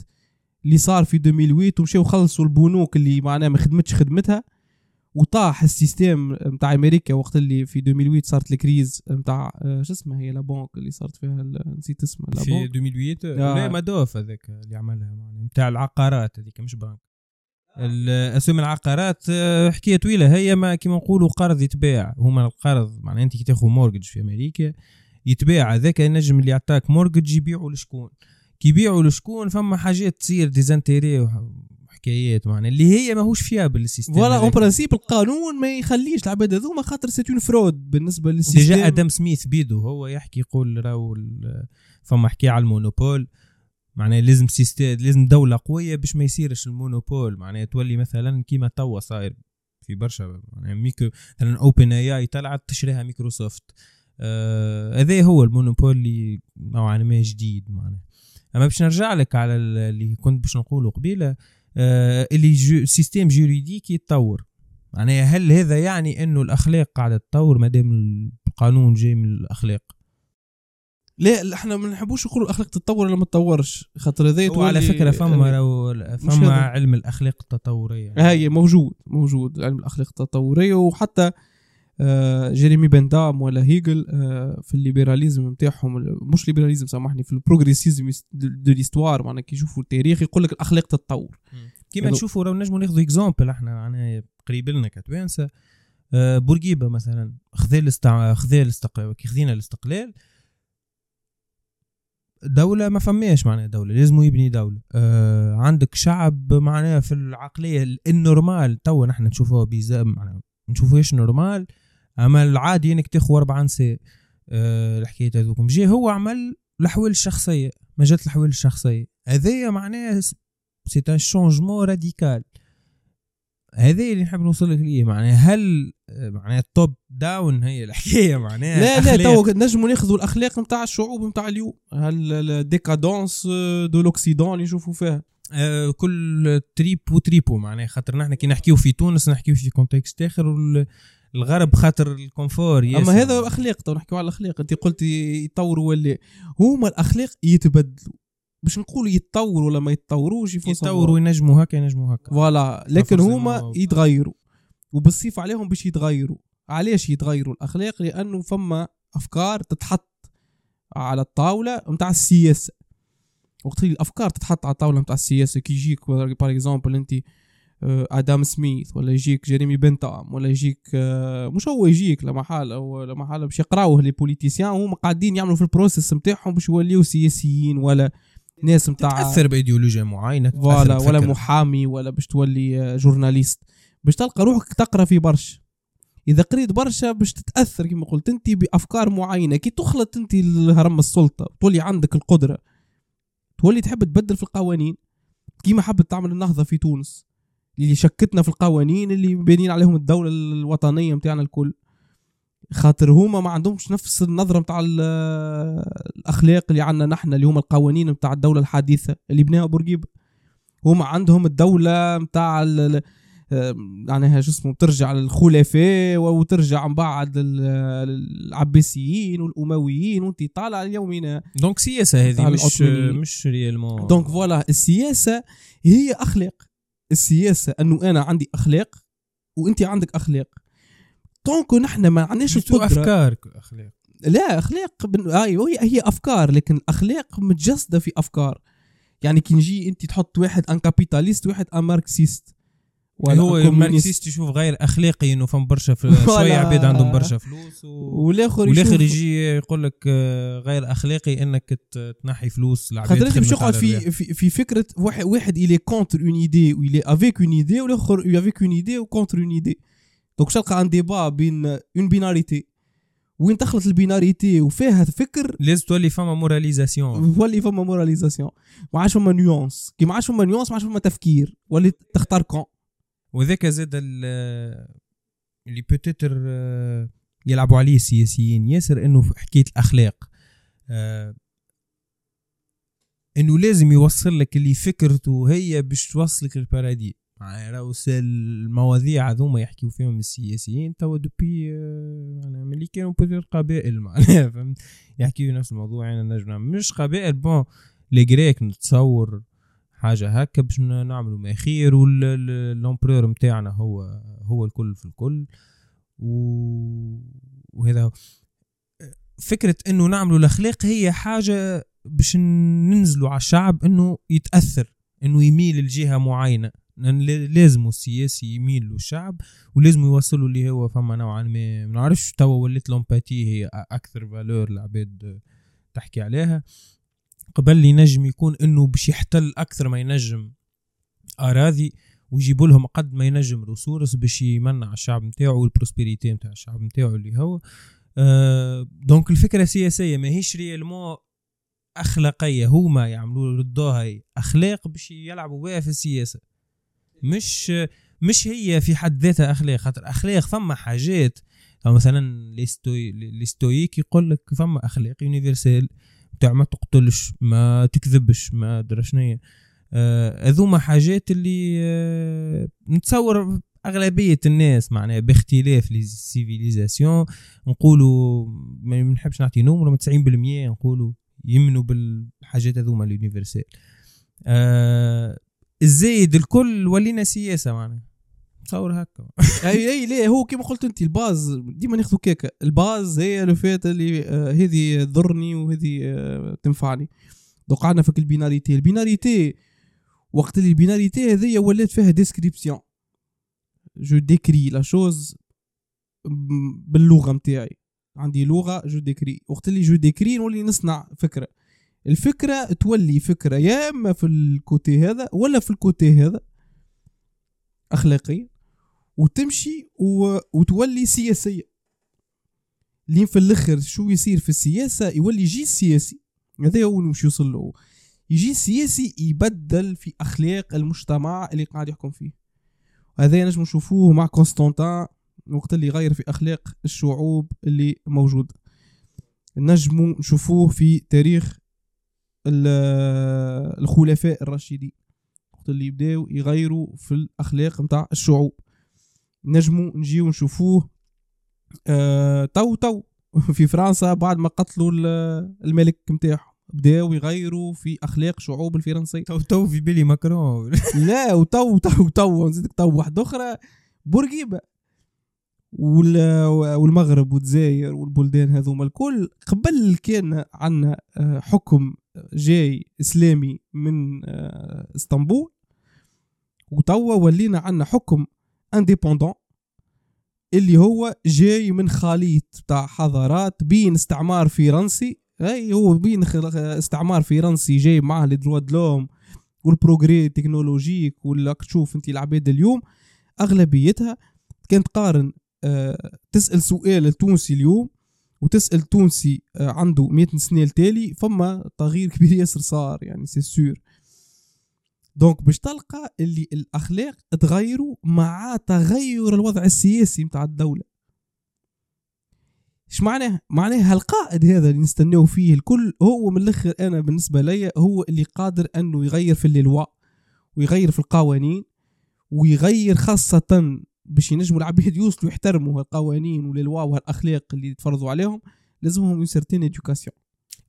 اللي صار في 2008 ومشاو خلصوا البنوك اللي معناها ما خدمتش خدمتها وطاح ال système نتاع أمريكا وقت اللي في 2008 صارت ال crise نتاع آه، شو اسمها هي؟ la banque اللي صارت فيها نسيت اسمها لا في 2008 آه. لا مادوف هذاك اللي عملها نتاع العقارات هذيك مش بنك. الاسهم العقارات آه، حكاية طويلة. هي ما كيما نقولوا قرض يتباع. هما القرض معناها أنت كي تاخذ mortgage في أمريكا يتباع هذاك النجم اللي يعطاك mortgage يبيعوا لشكون؟ كي يبيعوا لشكون فما حاجات تصير désintérêt وحكايات معناها اللي هي ماهوش فيابل السيستم فوالا اون برانسيب القانون ما يخليش العباد هذوما خاطر c'est une fraude بالنسبة لل système. déjà آدم سميث بيدو هو يحكي يقول راهو فما حكاية على ال monopole. معناها لازم système لازم دولة قوية باش ما يصيرش ال monopole. معناها تولي مثلا كيما توا صاير في برشا يعني ميكرو مثلا OpenAI طلعت تشريها مايكروسوفت آه، هذا هو ال monopole اللي نوعا ما جديد معناها. أما باش نرجع لك على ال- اللي كنت باش نقوله قبيلة آه، اللي le système juridique يتطور. معناها هل هذا يعني إنه الأخلاق قاعدة تتطور ما دام القانون جاي من الأخلاق. لا إحنا ما نحبوش نقولوا الأخلاق تتطور ولا ما تتطورش. خاطر هذا هو على تولي- فكرة فما رو- هذا. فما علم الأخلاق التطوريه هاي موجود موجود علم الأخلاق التطوريه وحتى آه، جيريمي بنتام ولا هيجل آه، في ال libéralisme نتاعهم مش libéralisme سامحني في ال progressisme de l'histoire معناها كي يشوفوا التاريخ يقول لك الأخلاق تتطور. كيما نشوفوا راهو نجموا ناخذوا exemple إحنا معناها قريب لنا كتوانسة. آه، بورقيبة مثلا خذا الاستع... خذا الاستقلال كي خذينا الاستقلال دولة ما فماش معناها دولة لازم يبني دولة؟ آه عندك شعب معناها في العقلية ال- ال normal توا نحن نشوفوها bizarre معناها نشوفوهاش normal؟ أما العادي إنك تاخذ أربع نساء آه الحكاية هذوكم جا هو عمل الاحوال الشخصية مجلة الاحوال الشخصية. هذايا معناها c'est un changement radical هذا اللي نحب نوصل لك ليه معناها هل معناها ال top-down هي الحكاية معناها لا لا. تو نجموا ناخذوا الأخلاق نتاع الشعوب نتاع اليوم. هل ال décadence de l'Occident اللي نشوفوا فيها؟ آه، كل tribu و tribu معناها. خاطر نحن كي نحكيو في تونس نحكيو في contexte آخر والغرب خاطر ال confort ياسر. أما هذا الأخلاق تو نحكيو على الأخلاق. انت قلت يطوروا ولا هما الأخلاق يتبدلوا. باش نقولوا يتطوروا ولا ما يتطوروش يتطوروا ينجموا هكا ينجموا هكا. voilà لكن هما ما- يتغيروا. وبالسيف عليهم باش يتغيروا. علاش يتغيروا الأخلاق؟ لأنه فما أفكار تتحط على الطاولة نتاع السياسة. وقت الأفكار تتحط على الطاولة نتاع السياسة كي يجيك par exemple أنت آه، آدم سميث ولا يجيك جيريمي بنتام ولا يجيك آه، مش هو يجيك لا محالة هو لا محالة باش يقراوه les politiciens وهم قاعدين يعملوا في ال process نتاعهم باش يوليو سياسيين ولا ناس نتاع تاثر بإيديولوجيا معينة ولا بفكرة. محامي ولا باش تولي journaliste. باش تلقى روحك تقرأ في برشا. إذا قريت برشا باش تتأثر كما قلت أنت بأفكار معينة. كي تخلط أنت الهرم السلطة تولي عندك القدرة. تولي تحب تبدل في القوانين. كيما حبت تعمل النهضة في تونس اللي شكتنا في القوانين اللي بانين عليهم الدولة الوطنية متاعنا الكل. خاطر هما ما عندهمش نفس النظرة متاع ال- الأخلاق اللي عندنا نحن اللي هما القوانين متاع الدولة الحديثة اللي بناها بورقيبة. هما عندهم الدولة متاع ال- ال- آم، معناها شو اسمه بترجع للخلفاء وترجع من بعد لل- للعباسيين والأمويين وانت طالع ليومنا donc سياسة هذه مش. مش réellement donc voilà السياسة هي أخلاق. السياسة أنه أنا عندي أخلاق وأنت عندك أخلاق. donc نحن ما عندناش القدرة أفكار أخلاق لا أخلاق بن... أيوه هي هي أفكار لكن الاخلاق متجسدة في أفكار يعني كي نجي أنت تحط واحد un capitaliste واحد un marxiste ولا هو. ال marxiste يشوف غير اخلاقي إنه فما برشا. <laughs> شوية عباد عندهم برشا فلوس و... والآخر والآخر يجي يقول لك آه، غير أخلاقي إنك تنحي فلوس العباد خاطر باش يقعد على في. في في فكرة واحد واحد il est contre une idée و il est avec une idée والآخر avec une idée و contre une idée donc تلقى un débat بين une binarité وين تخلط ال binarité وفيها فكر لازم تولي فما moralisation ولي فما moralisation ما عادش فما nuance كي ما عادش فما nuance ما عادش فما تفكير. ولي تختار كون وذاك زاد ال- اللي peut-être آه، يلعبوا عليه السياسيين. ياسر إنه في حكاية الأخلاق. آه، إنه لازم يوصل لك اللي فكرته هي باش توصلك لل paradis يعني راهو المواضيع هذوما يحكيو فيهم السياسيين توا depuis آه، يعني ملي كانوا peut-être قبائل <laughs> معناها فهمت يحكيو نفس الموضوع يعني نجم نعمل. مش قبائل bon les Grecs نتصور حاجة هكا باش نعملوا ما خير وال empereur نتاعنا هو هو الكل في الكل و... وهذا هو. فكرة انه نعملوا الأخلاق هي حاجة باش ننزلوا على الشعب انه يتأثر انه يميل لجهة معينة لازم السياسي يميل للشعب ولازم يوصلوا اللي هو فما نوعا ما. ما نعرفش توا ولات l'empathie هي أكثر valeur العباد تحكي عليها. قبل ينجم يكون إنه باش يحتل أكثر ما ينجم أراضي ويجيبوا لهم قد ما ينجم ressources باش يمنع الشعب نتاعو وال prospérité نتاع الشعب نتاعو اللي هو. آه donc الفكرة سياسيه ماهيش réellement أخلاقية هما يعملوا ردوها أخلاق باش يلعبوا بها في السياسة. مش مش هي في حد ذاتها أخلاق. خاطر أخلاق فما حاجات. أو مثلا les stoï- les stoïques يقول لك فما أخلاق universelles بتاع ما تقتلش ما تكذبش ما أدري شنيا آه، هذوما حاجات اللي آه، نتصور أغلبية الناس معناها باختلاف les civilisations نقولوا ما نحبش نعطي نمره 90% نقولوا يمنوا بالحاجات هذوما ال universel آه الزايد الكل ولينا سياسة معناها. تصور هكا. <laughs> اي أي ليه؟ هو كيما قلت انت الباز ديما ناخذوا كيكه الباز هي لو فات اللي آه هذه تضرني وهذه آه تنفعني. دوك عندنا فك البيناريتي. البيناريتي وقت اللي البيناريتي هذيا ولات فيها ديسكريبسيون جو ديكري لا شوز باللغة نتاعي عندي لغة جو ديكري وقت اللي جو ديكري نولي نصنع فكرة. الفكرة تولي فكرة يا إما في الكوتي هذا ولا في الكوتي هذا اخلاقيا وتمشي و... وتولي سياسية. لين في الأخر شو يصير في السياسة؟ يولي جي سياسي. هذا هو مش يوصل له يجي سياسي يبدل في أخلاق المجتمع اللي قاعد يحكم فيه. هذا نجم نشوفوه مع كونستانتين وقت اللي يغير في أخلاق الشعوب اللي موجوده نجموا نشوفوه في تاريخ الخلفاء الراشدين. وقت اللي يبداو يغيروا في الأخلاق نتاع الشعوب. نجموا نجيو نشوفوه آه تو تو. <laughs> في فرنسا بعد ما قتلوا الملك نتاعهم بداو يغيروا في أخلاق شعوب الفرنسية. تو تو في بالي ماكرون. لا وتو تو تو. نزيدك تو واحدة أخرى. بورقيبة. والمغرب والجزائر والبلدان هذوما الكل قبل كان عندنا آه، حكم جاي إسلامي من آه، إسطنبول. وتوا ولينا عندنا حكم indépendant اللي هو جاي من خليط تاع حضارات بين استعمار فرنسي. أي هو بين استعمار فرنسي جاي معاه les droits de l'homme وال progrès technologique ولا تشوف أنت العباد اليوم أغلبيتها كانت تقارن تسأل سؤال التونسي اليوم وتسأل تونسي أه عنده 100 سنة التالي فما تغيير <laughs> كبير ياسر صار يعني c'est sûr donc باش تلقى اللي الأخلاق تغيروا مع تغير الوضع السياسي متاع الدولة إيش معناه؟ معناه هالقائد هذا اللي نستناو فيه الكل هو من الأخر أنا بالنسبة لي هو اللي قادر أنه يغير في اللواء ويغير في القوانين ويغير خاصة باش ينجموا العباد يوصلوا يحترموا القوانين واللواء والأخلاق اللي يتفرضوا عليهم لازمهم une certaine éducation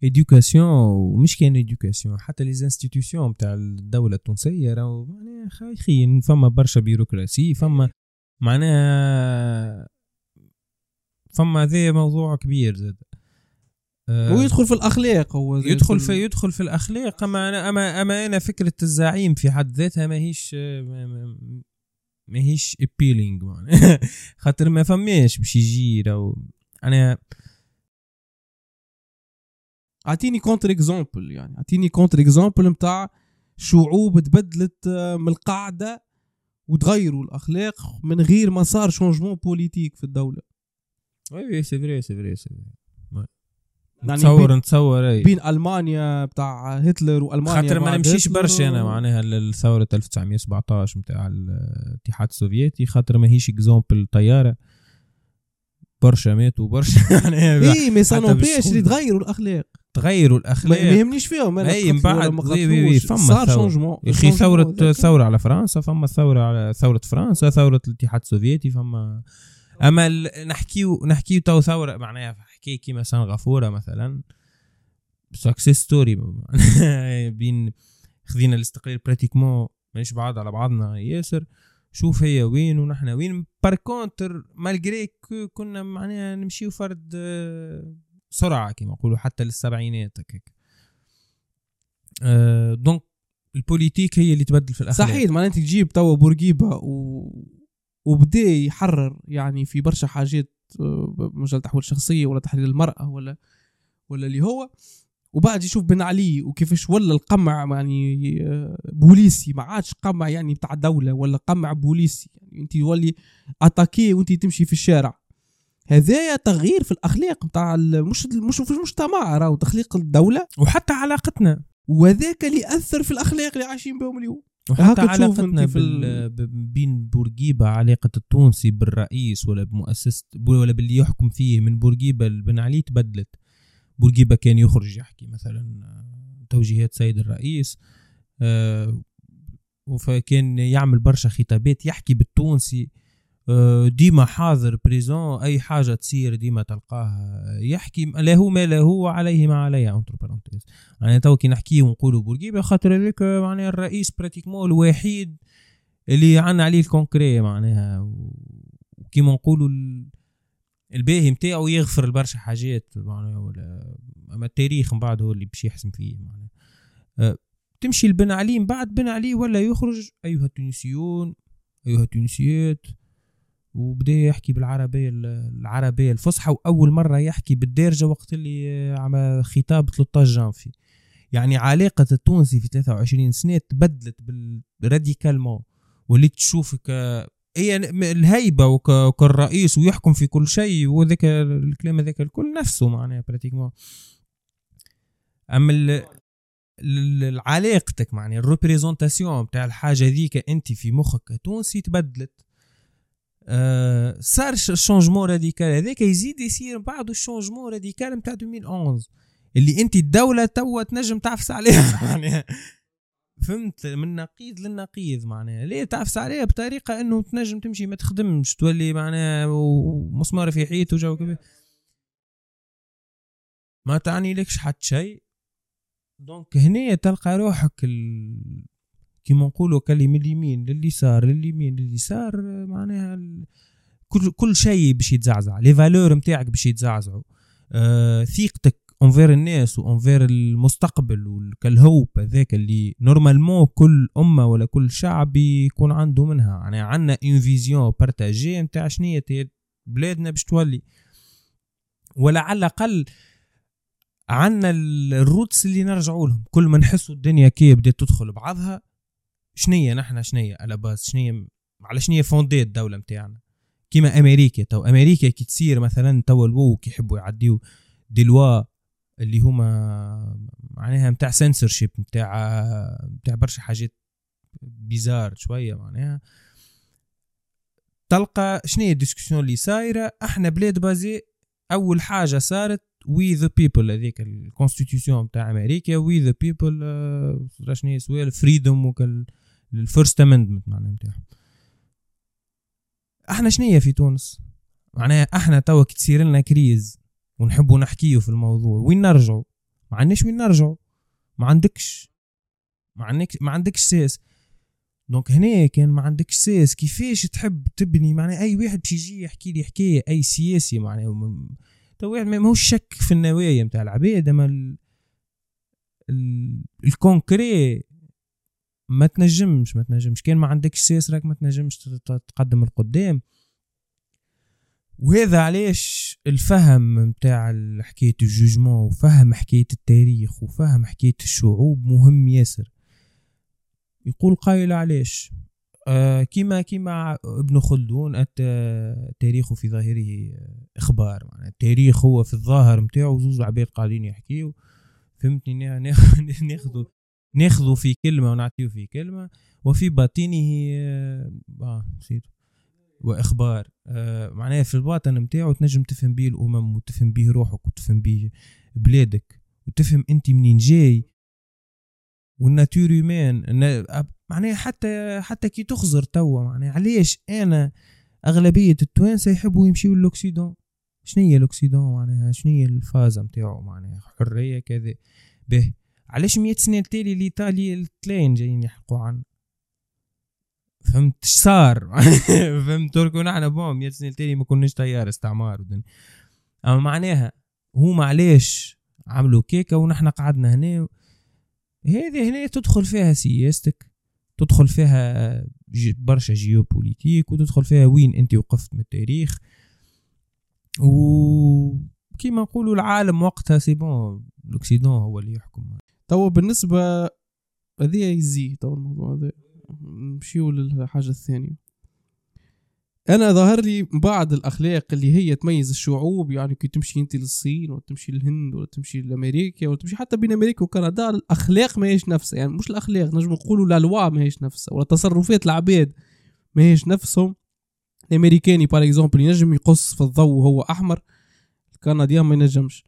éducation ومش كان éducation حتى les institutions تاع الدولة التونسية راهو معناها خايخين فما برشا bureaucratie فما معناها فما هذا موضوع كبير زاد. أه ويدخل في الأخلاق هو يدخل في يدخل في الأخلاق أما أنا اما أما أنا فكرة الزعيم في حد ذاتها ماهيش ماهيش appealing <laughs> خاطر ما فماش باش يجي أو أنا أعطيني contre-exemple يعني. أعطيني contre-exemple نتاع شعوب تبدلت آه، من القاعدة وتغيروا الأخلاق من غير ما صار changement politique في الدولة. oui c'est vrai c'est vrai c'est يعني نتصور نتصور أي. بين ألمانيا بتاع هتلر وألمانيا خاطر ما نمشيش برشا أنا معناها للثورة 1917 بتاع الاتحاد السوفيتي خاطر ماهيش exemple طيارة. برشا ماتوا برشا يعني et mais ça n'empêche اللي تغيروا الأخلاق. تغيروا الأخلاق. ما يهمنيش فيهم أنا أي من بعد oui oui oui فما صار changement يا أخي ثورة ثورة على فرنسا فما ثورة على ثورة فرنسا ثورة الاتحاد السوفيتي فما أما نحكيو نحكيو تو ثورة معناها حكايه كيما سنغافوره مثلا. success story <laughs> بين خذينا الاستقلال pratiquement مانيش بعاد على بعضنا ياسر. شوف هي وين ونحن وين. par contre malgré كنا معناها نمشيو فرد آه، سرعة كما نقولوا حتى للسبعينات هكاك. donc ال politique هي اللي تبدل في الأخلاق. صحيح معناها انت تجيب توا بورقيبة و... وبدا يحرر يعني في برشا حاجات آه، مجال تحويل شخصية ولا تحرير المرأة ولا ولا اللي هو. وبعد يشوف بن علي وكيفاش ولا القمع يعني آه، بوليسي. ما عادش قمع يعني بتاع دولة ولا قمع بوليسي. يعني أنت يولي أتاكي وأنت تمشي في الشارع. هذايا تغيير في الأخلاق بتاع مش مش في المجتمع راهو تخليق الدولة. وحتى علاقتنا. وذاك اللي يأثر في الأخلاق اللي عايشين بهم اليوم. وحتى علاقتنا بال... بين بورقيبة علاقة التونسي بالرئيس ولا بمؤسسة ولا باللي يحكم فيه من بورقيبة لبن علي تبدلت. بورقيبة كان يخرج يحكي مثلا آه، توجيهات سيد الرئيس آه، فكان يعمل برشا خطابات يحكي بالتونسي. آه، ديما حاضر présent أي حاجة تصير ديما تلقاه يحكي له ما له وعليه ما عليه entre parenthèses يعني تو كي نحكيه ونقولوا بورقيبة خاطر هذاك معناها الرئيس pratiquement الوحيد اللي عنا عليه ال concret معناها. وكيما نقولوا ال- الباهي نتاعو يغفر لبرشا حاجات معناها ولا أما التاريخ من بعد هو اللي باش يحسم فيه معناها. أه، تمشي لبن علي من بعد بن علي ولا يخرج؟ أيها التونسيون أيها التونسيات. وبدا يحكي بالعربيه ال- العربيه الفصحى وأول مرة يحكي بالدارجة وقت اللي عمل خطاب 13 جانفي. يعني علاقة التونسي في 23 سنة تبدلت radicalement وليت تشوفك هي ن- الهيبة وك- وكالرئيس ويحكم في كل شيء وذاك الكلام هذاك الكل نفسه معناها pratiquement أما ال- علاقتك معناها ال représentation بتاع الحاجة ذيك أنت في مخك كتونسي تبدلت. صار ال changement radical هذاك يزيد يصير بعده ال changement radical نتاع 2011 اللي انت الدولة توا تنجم تعفس عليها معناها فهمت من نقيض للنقيض معناها ليه تعفس عليها بطريقه انه تنجم تمشي ما تخدمش تولي معناها ومسمار في حيط وجو كبير ما تعني لكش حتى شيء donc هنا تلقى روحك. كيما نقولوا كلي من اليمين لليسار لليمين لليسار معناها. كل كل شيء باش يتزعزع. les valeurs نتاعك باش يتزعزعوا. آه ثقتك envers الناس و envers المستقبل وال hope هذاك اللي normalement كل أمة ولا كل شعب يكون عنده منها. يعني عندنا une vision partagée نتاع شنية بلادنا باش تولي. ولا على الاقل عندنا ال roots اللي نرجعوا لهم. كل ما نحسوا الدنيا كي بدات تدخل بعضها شنية نحن شنية على base شنية على شنية fondée الدولة متاعنا. كيما أمريكا تو أمريكا كي تصير مثلا تو الوو يحبوا يعديو des lois اللي هما معناها نتاع سنسورشيب نتاع نتاع برشا حاجات bizarre شوية معناها. تلقى شنو هي ال discussion اللي صايره أحنا بلاد basée أول حاجة صارت we the people هذيك ال constitution نتاع أمريكا we the people شنو هي سوية ال freedom وكال ال First Amendment معناها نتاعهم أحنا هي في تونس؟ معناها أحنا توا كي تصير لنا crise ونحبوا نحكيه في الموضوع وين نرجعوا ما عندناش وين نرجعوا ما عندكش. ما عندك ما عندكش ساس donc هنا كان ما عندكش ساس كيفاش تحب تبني؟ معناها أي واحد باش يجي يحكي لي حكاية أي سياسي معناها. تو واحد ما هوش شك في النوايا نتاع العباد أما ال... ال... ال concret ما تنجمش ما تنجمش. كان ما عندكش ساس راك ما تنجمش تقدم القدام. وهذا علاش الفهم نتاع حكاية ال jugement وفهم حكاية التاريخ وفهم حكاية الشعوب مهم ياسر. يقول قائل علاش؟ آه كيما كيما ابن خلدون الت- التاريخ في ظاهره إخبار. معناها التاريخ هو في الظاهر نتاعو زوز عباد قاعدين يحكيو. فهمتني؟ نا- نا- <laughs> ناخذوا ناخذوا في كلمة ونعطيو في كلمة وفي باطنه آه آه، نسيت. وإخبار آه معناها في الباطن نتاعو تنجم تفهم بيه الأمم وتفهم بيه روحك وتفهم بيه بلادك وتفهم أنت منين جاي. والناتور هيومان إن- معناها حتى حتى كي تخزر توا معناها علاش أنا أغلبية التوانسة يحبوا يمشيو لوكسيدون شنو هي معناها؟ شنو هي الفازة نتاعو معناها؟ حرية كذا. به. علاش 100 سنه التالي الايطالي التلاين جايين يحكوا عنا؟ فهمت صار؟ <laughs> فهمت تركوا نحن بون 100 سنه التالي ما كناش تيار استعمار ودن. أما معناها هما علاش عملوا كيكة ونحن قعدنا هنا؟ هذه هنا تدخل فيها سياستك تدخل فيها برشا جيوبوليتيك وتدخل فيها وين أنت وقفت من التاريخ. وكيما نقولوا العالم وقتها c'est bon l'Occident هو اللي يحكم. توا بالنسبة هذه يزي توا الموضوع هذا نمشيو للحاجة الثانية. أنا ظاهر لي بعض الأخلاق اللي هي تميز الشعوب يعني كي تمشي أنت للصين ولا تمشي للهند ولا تمشي لأمريكا ولا تمشي حتى بين أمريكا وكندا الأخلاق ما هيش نفسها. يعني مش الأخلاق نجم نقولوا la loi ما هيش نفسها ولا تصرفات العباد ما هيش نفسهم. الأمريكاني par exemple ينجم يقص في الضوء وهو أحمر ال Canadien ما ينجمش.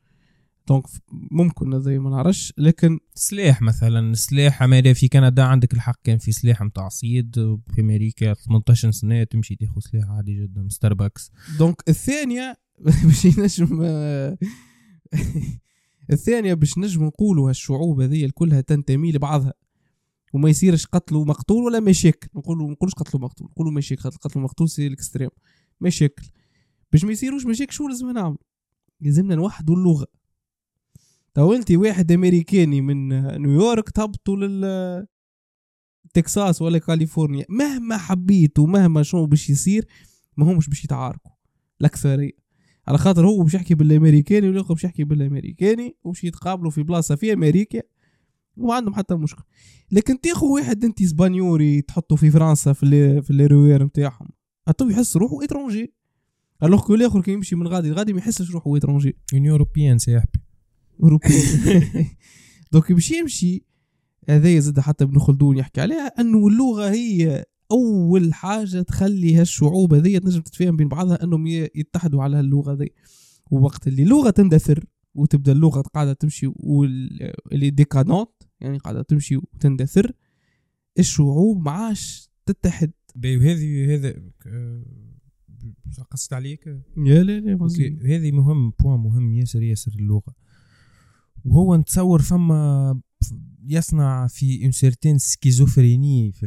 donc ممكن هذا ما نعرفش لكن سلاح مثلا سلاح أمريكا في كندا عندك الحق كان في سلاح متاع صيد في أمريكا 18 سنة تمشي تاخذ سلاح عادي جدا ستاربكس دونك الثانية <laughs> باش ينجم الثانية باش نجم نقولوا هالشعوب هذه كلها تنتمي لبعضها. وما يصيرش قتل ومقتول ولا مشاكل. نقولوا ما نقولوش قتل ومقتول نقولوا مشاكل. قتل ومقتول c'est l'extrême. مشاكل. باش ما يصيروش مشاكل شو لازم نعمل لازمنا نوحدوا اللغة. تو انت واحد أمريكاني من نيويورك تهبطوا لل تكساس ولا كاليفورنيا مهما حبيت ومهما شنو باش يصير ما همش باش يتعاركوا الأكثرية. على خاطر هو باش يحكي بالأمريكاني والآخر باش يحكي بالأمريكاني وباش يتقابلوا في بلاصة في أمريكا وما عندهم حتى مشكلة. لكن تاخو واحد انت اسبانيوري تحطه في فرنسا في اللي في الروير نتاعهم تو يحس روحه étranger. alors que الآخر كي يمشي من غادي لغادي ما يحسش روحه étranger. un européen سيحبي اوروبي donc <laughs> باش يمشي هذا زاد حتى ابن خلدون يحكي عليها أنه اللغة هي أول حاجة تخلي هالشعوب هذه تنجم تتفاهم بين بعضها أنهم يتحدوا على اللغة ذي ووقت اللي اللغة تندثر وتبدأ اللغة قاعدة تمشي و elle est décadente يعني قاعدة تمشي وتندثر الشعوب ما عادش تتحد هذه هذا قصت عليك؟ يا لا لا هذه مهم point مهم ياسر ياسر اللغة. وهو نتصور فما يصنع في une certaine schizophrénie في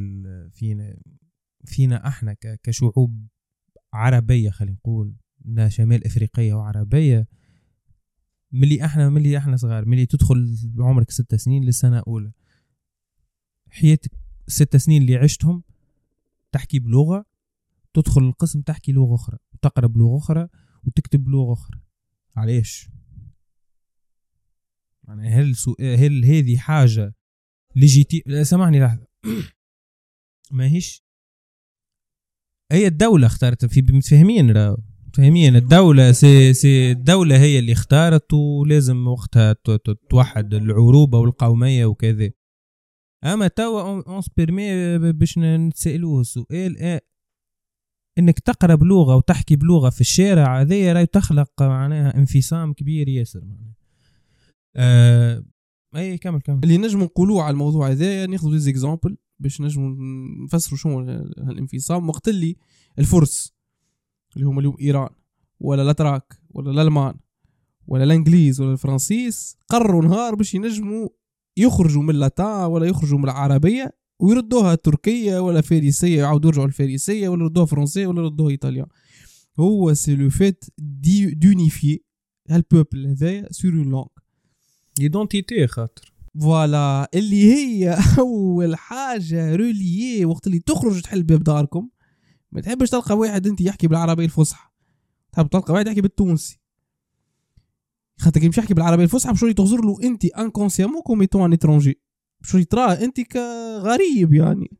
فينا فينا إحنا كشعوب عربية خلينا نقول شمال افريقية وعربية. ملي إحنا ملي إحنا صغار ملي تدخل بعمرك ست سنين للسنة اولى حياتك ست سنين اللي عشتهم تحكي بلغة تدخل القسم تحكي لغة أخرى وتقرا بلغة أخرى وتكتب بلغة أخرى. علاش؟ يعني هل سو... هل هذه حاجة ليجيتي سامحني لحظة. <clears throat> ما هيش هي الدولة اختارت في متفاهمين راهو فاهمين. الدولة سي سي الدولة هي اللي اختارت ولازم وقتها توحد العروبة والقومية وكذا. أما توا on se permet باش نتسالوه السؤال إيه إنك تقرا بلغة وتحكي بلغة في الشارع هذه راهي تخلق معناها انفصام كبير ياسر معناها. آه أي كمل كمل. اللي نجم نقولوه على الموضوع هذا ناخذ des exemples باش نجم نفسروا شنو الانفصام. وقت اللي الفرس اللي هم اليوم إيران ولا الأتراك ولا الألمان ولا الإنجليز ولا الفرنسيس قرروا نهار باش ينجموا يخرجوا من ال latin ولا يخرجوا من العربية ويردوها تركيه ولا فارسيه يعاودوا يرجعوا الفارسيه ولا يردوها فرنسيه ولا يردوها ايطاليا هو c'est le fait d'unifier هال peuple هذايا sur une langue identité خاطر. voilà اللي هي <laughs> أول حاجة روليي وقت اللي تخرج تحل باب داركم ما تحبش تلقى واحد أنت يحكي بالعربيه الفصحى. تحب تلقى واحد يحكي بالتونسي. خاطر كي مش يحكي بالعربيه الفصحى باش تغزر له أنت inconsciemment comme étant un étranger باش تراه أنت كغريب يعني.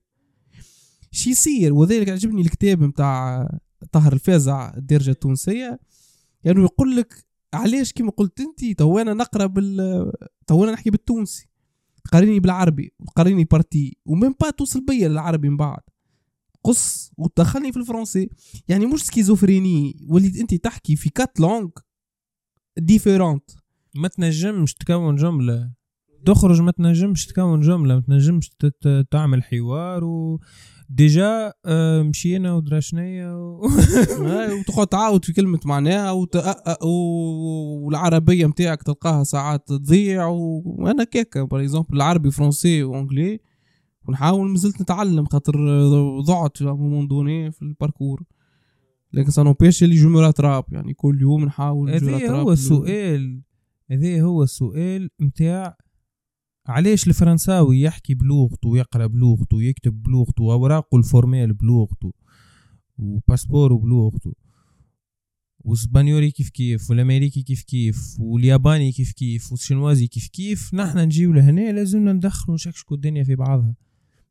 شي يصير وذلك عجبني الكتاب نتاع طاهر الفازع الدارجة التونسية. يعني يقول لك علاش كيما قلت انت تو أنا نقرا بال تو أنا نحكي بالتونسي. قاريني بالعربي قاريني بارتي ومنبعد توصل بيا للعربي من بعد. قص وتدخلني في الفرنسي. يعني مش schizophrénie. وليت انت تحكي في quatre langues différentes ما تنجمش تكون جملة. تخرج ما تنجمش تكون جملة. ما تنجمش تعمل حوار و déjà آه، مشينا ودرشنيا و... <laughs> وتقعد تعاود في كلمة معناها وت... والعربية متاعك تلقاها ساعات تضيع وأنا كيكا par exemple العربي français و anglais ونحاول مازلت نتعلم خاطر ضعت في moment donné في ال parcours. لكن ça n'empêche اللي je rattrape يعني كل يوم نحاول هذا هو السؤال هذا هو السؤال متاع علاش الفرنساوي يحكي بلغته ويقرأ بلغته ويكتب بلغته وأوراقه ال formel بلغته و passeport و بلغته والإسبانيولي كيف كيف والأمريكي كيف كيف والياباني كيف كيف والشنوازي كيف كيف نحن نجيو لهنا لازمنا ندخلوا نشكشكوا الدنيا في بعضها.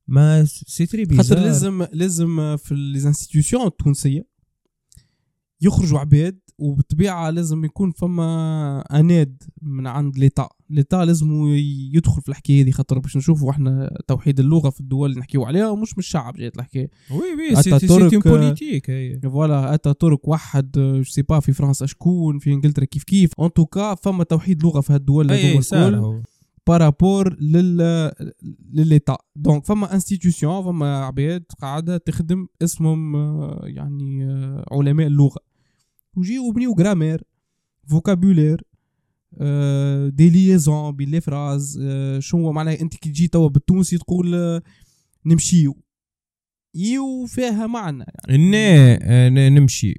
mais c'est très خاطر لازم لازم في les institutions التونسية يخرجوا عباد وبالطبيعة لازم يكون فما أناد من عند l'État. l'État لازم يدخل في الحكاية هذه خاطر باش نشوفوا إحنا توحيد اللغة في الدول اللي نحكيو عليها ومش من الشعب جات الحكاية. oui oui c'est أتاتورك، c'est politique voilà أتاتورك وحد je sais pas في فرنسا شكون في إنجلترا كيف كيف. en tout cas فما توحيد لغة في هالدول هذوما هو. par rapport لل ل l'État donc فما institutions فما عباد قاعدة تخدم اسمهم آه، يعني آه، علماء اللغة. وجيو وبنيو grammaire vocabulaire des liaisons بين les phrases آه، شنو معناها أنت كي تجي توا بالتونسي تقول آه، نمشيو. يو فيها معنى النا آه، نمشي. آه،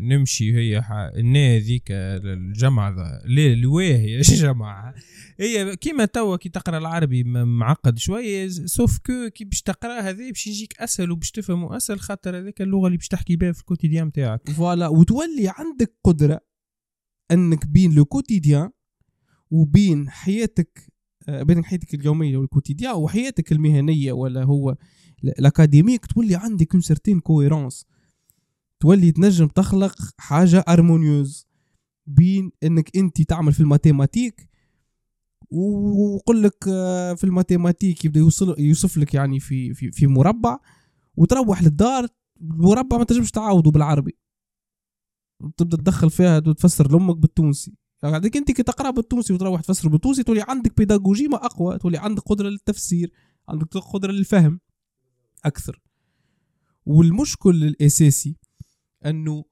نمشي هي النا ذيك الجمع ذا ليه الواه هي <laughs> جمع هي كيما توا كي تقرأ العربي معقد شوية سوف كو كي باش تقرأ هذا باش يجيك أسهل وباش تفهمه أسهل خاطر هذيك اللغة اللي باش تحكي بها في الكوتيديان نتاعك فوالا وتولي عندك قدرة أنك بين لو كوتيديان وبين حياتك آه، بين حياتك اليومية وال quotidien وحياتك المهنية ولا هو ال académique تولي عندك une certaine cohérence تولي تنجم تخلق حاجة harmonieuse بين إنك أنت تعمل في ال mathématiques ويقول لك آه، في ال mathématiques يبدأ يوصل يوصف لك يعني في في في مربع وتروح للدار المربع ما تنجمش تعاوده بالعربي. تبدأ تدخل فيها وتفسر لأمك بالتونسي. بعدك أنت كي تقرأ بالتونسي وتروح تفسر بالتونسي تولي عندك pédagogie ما أقوى تولي عندك قدرة للتفسير عندك قدرة للفهم أكثر. والمشكل الأساسي انه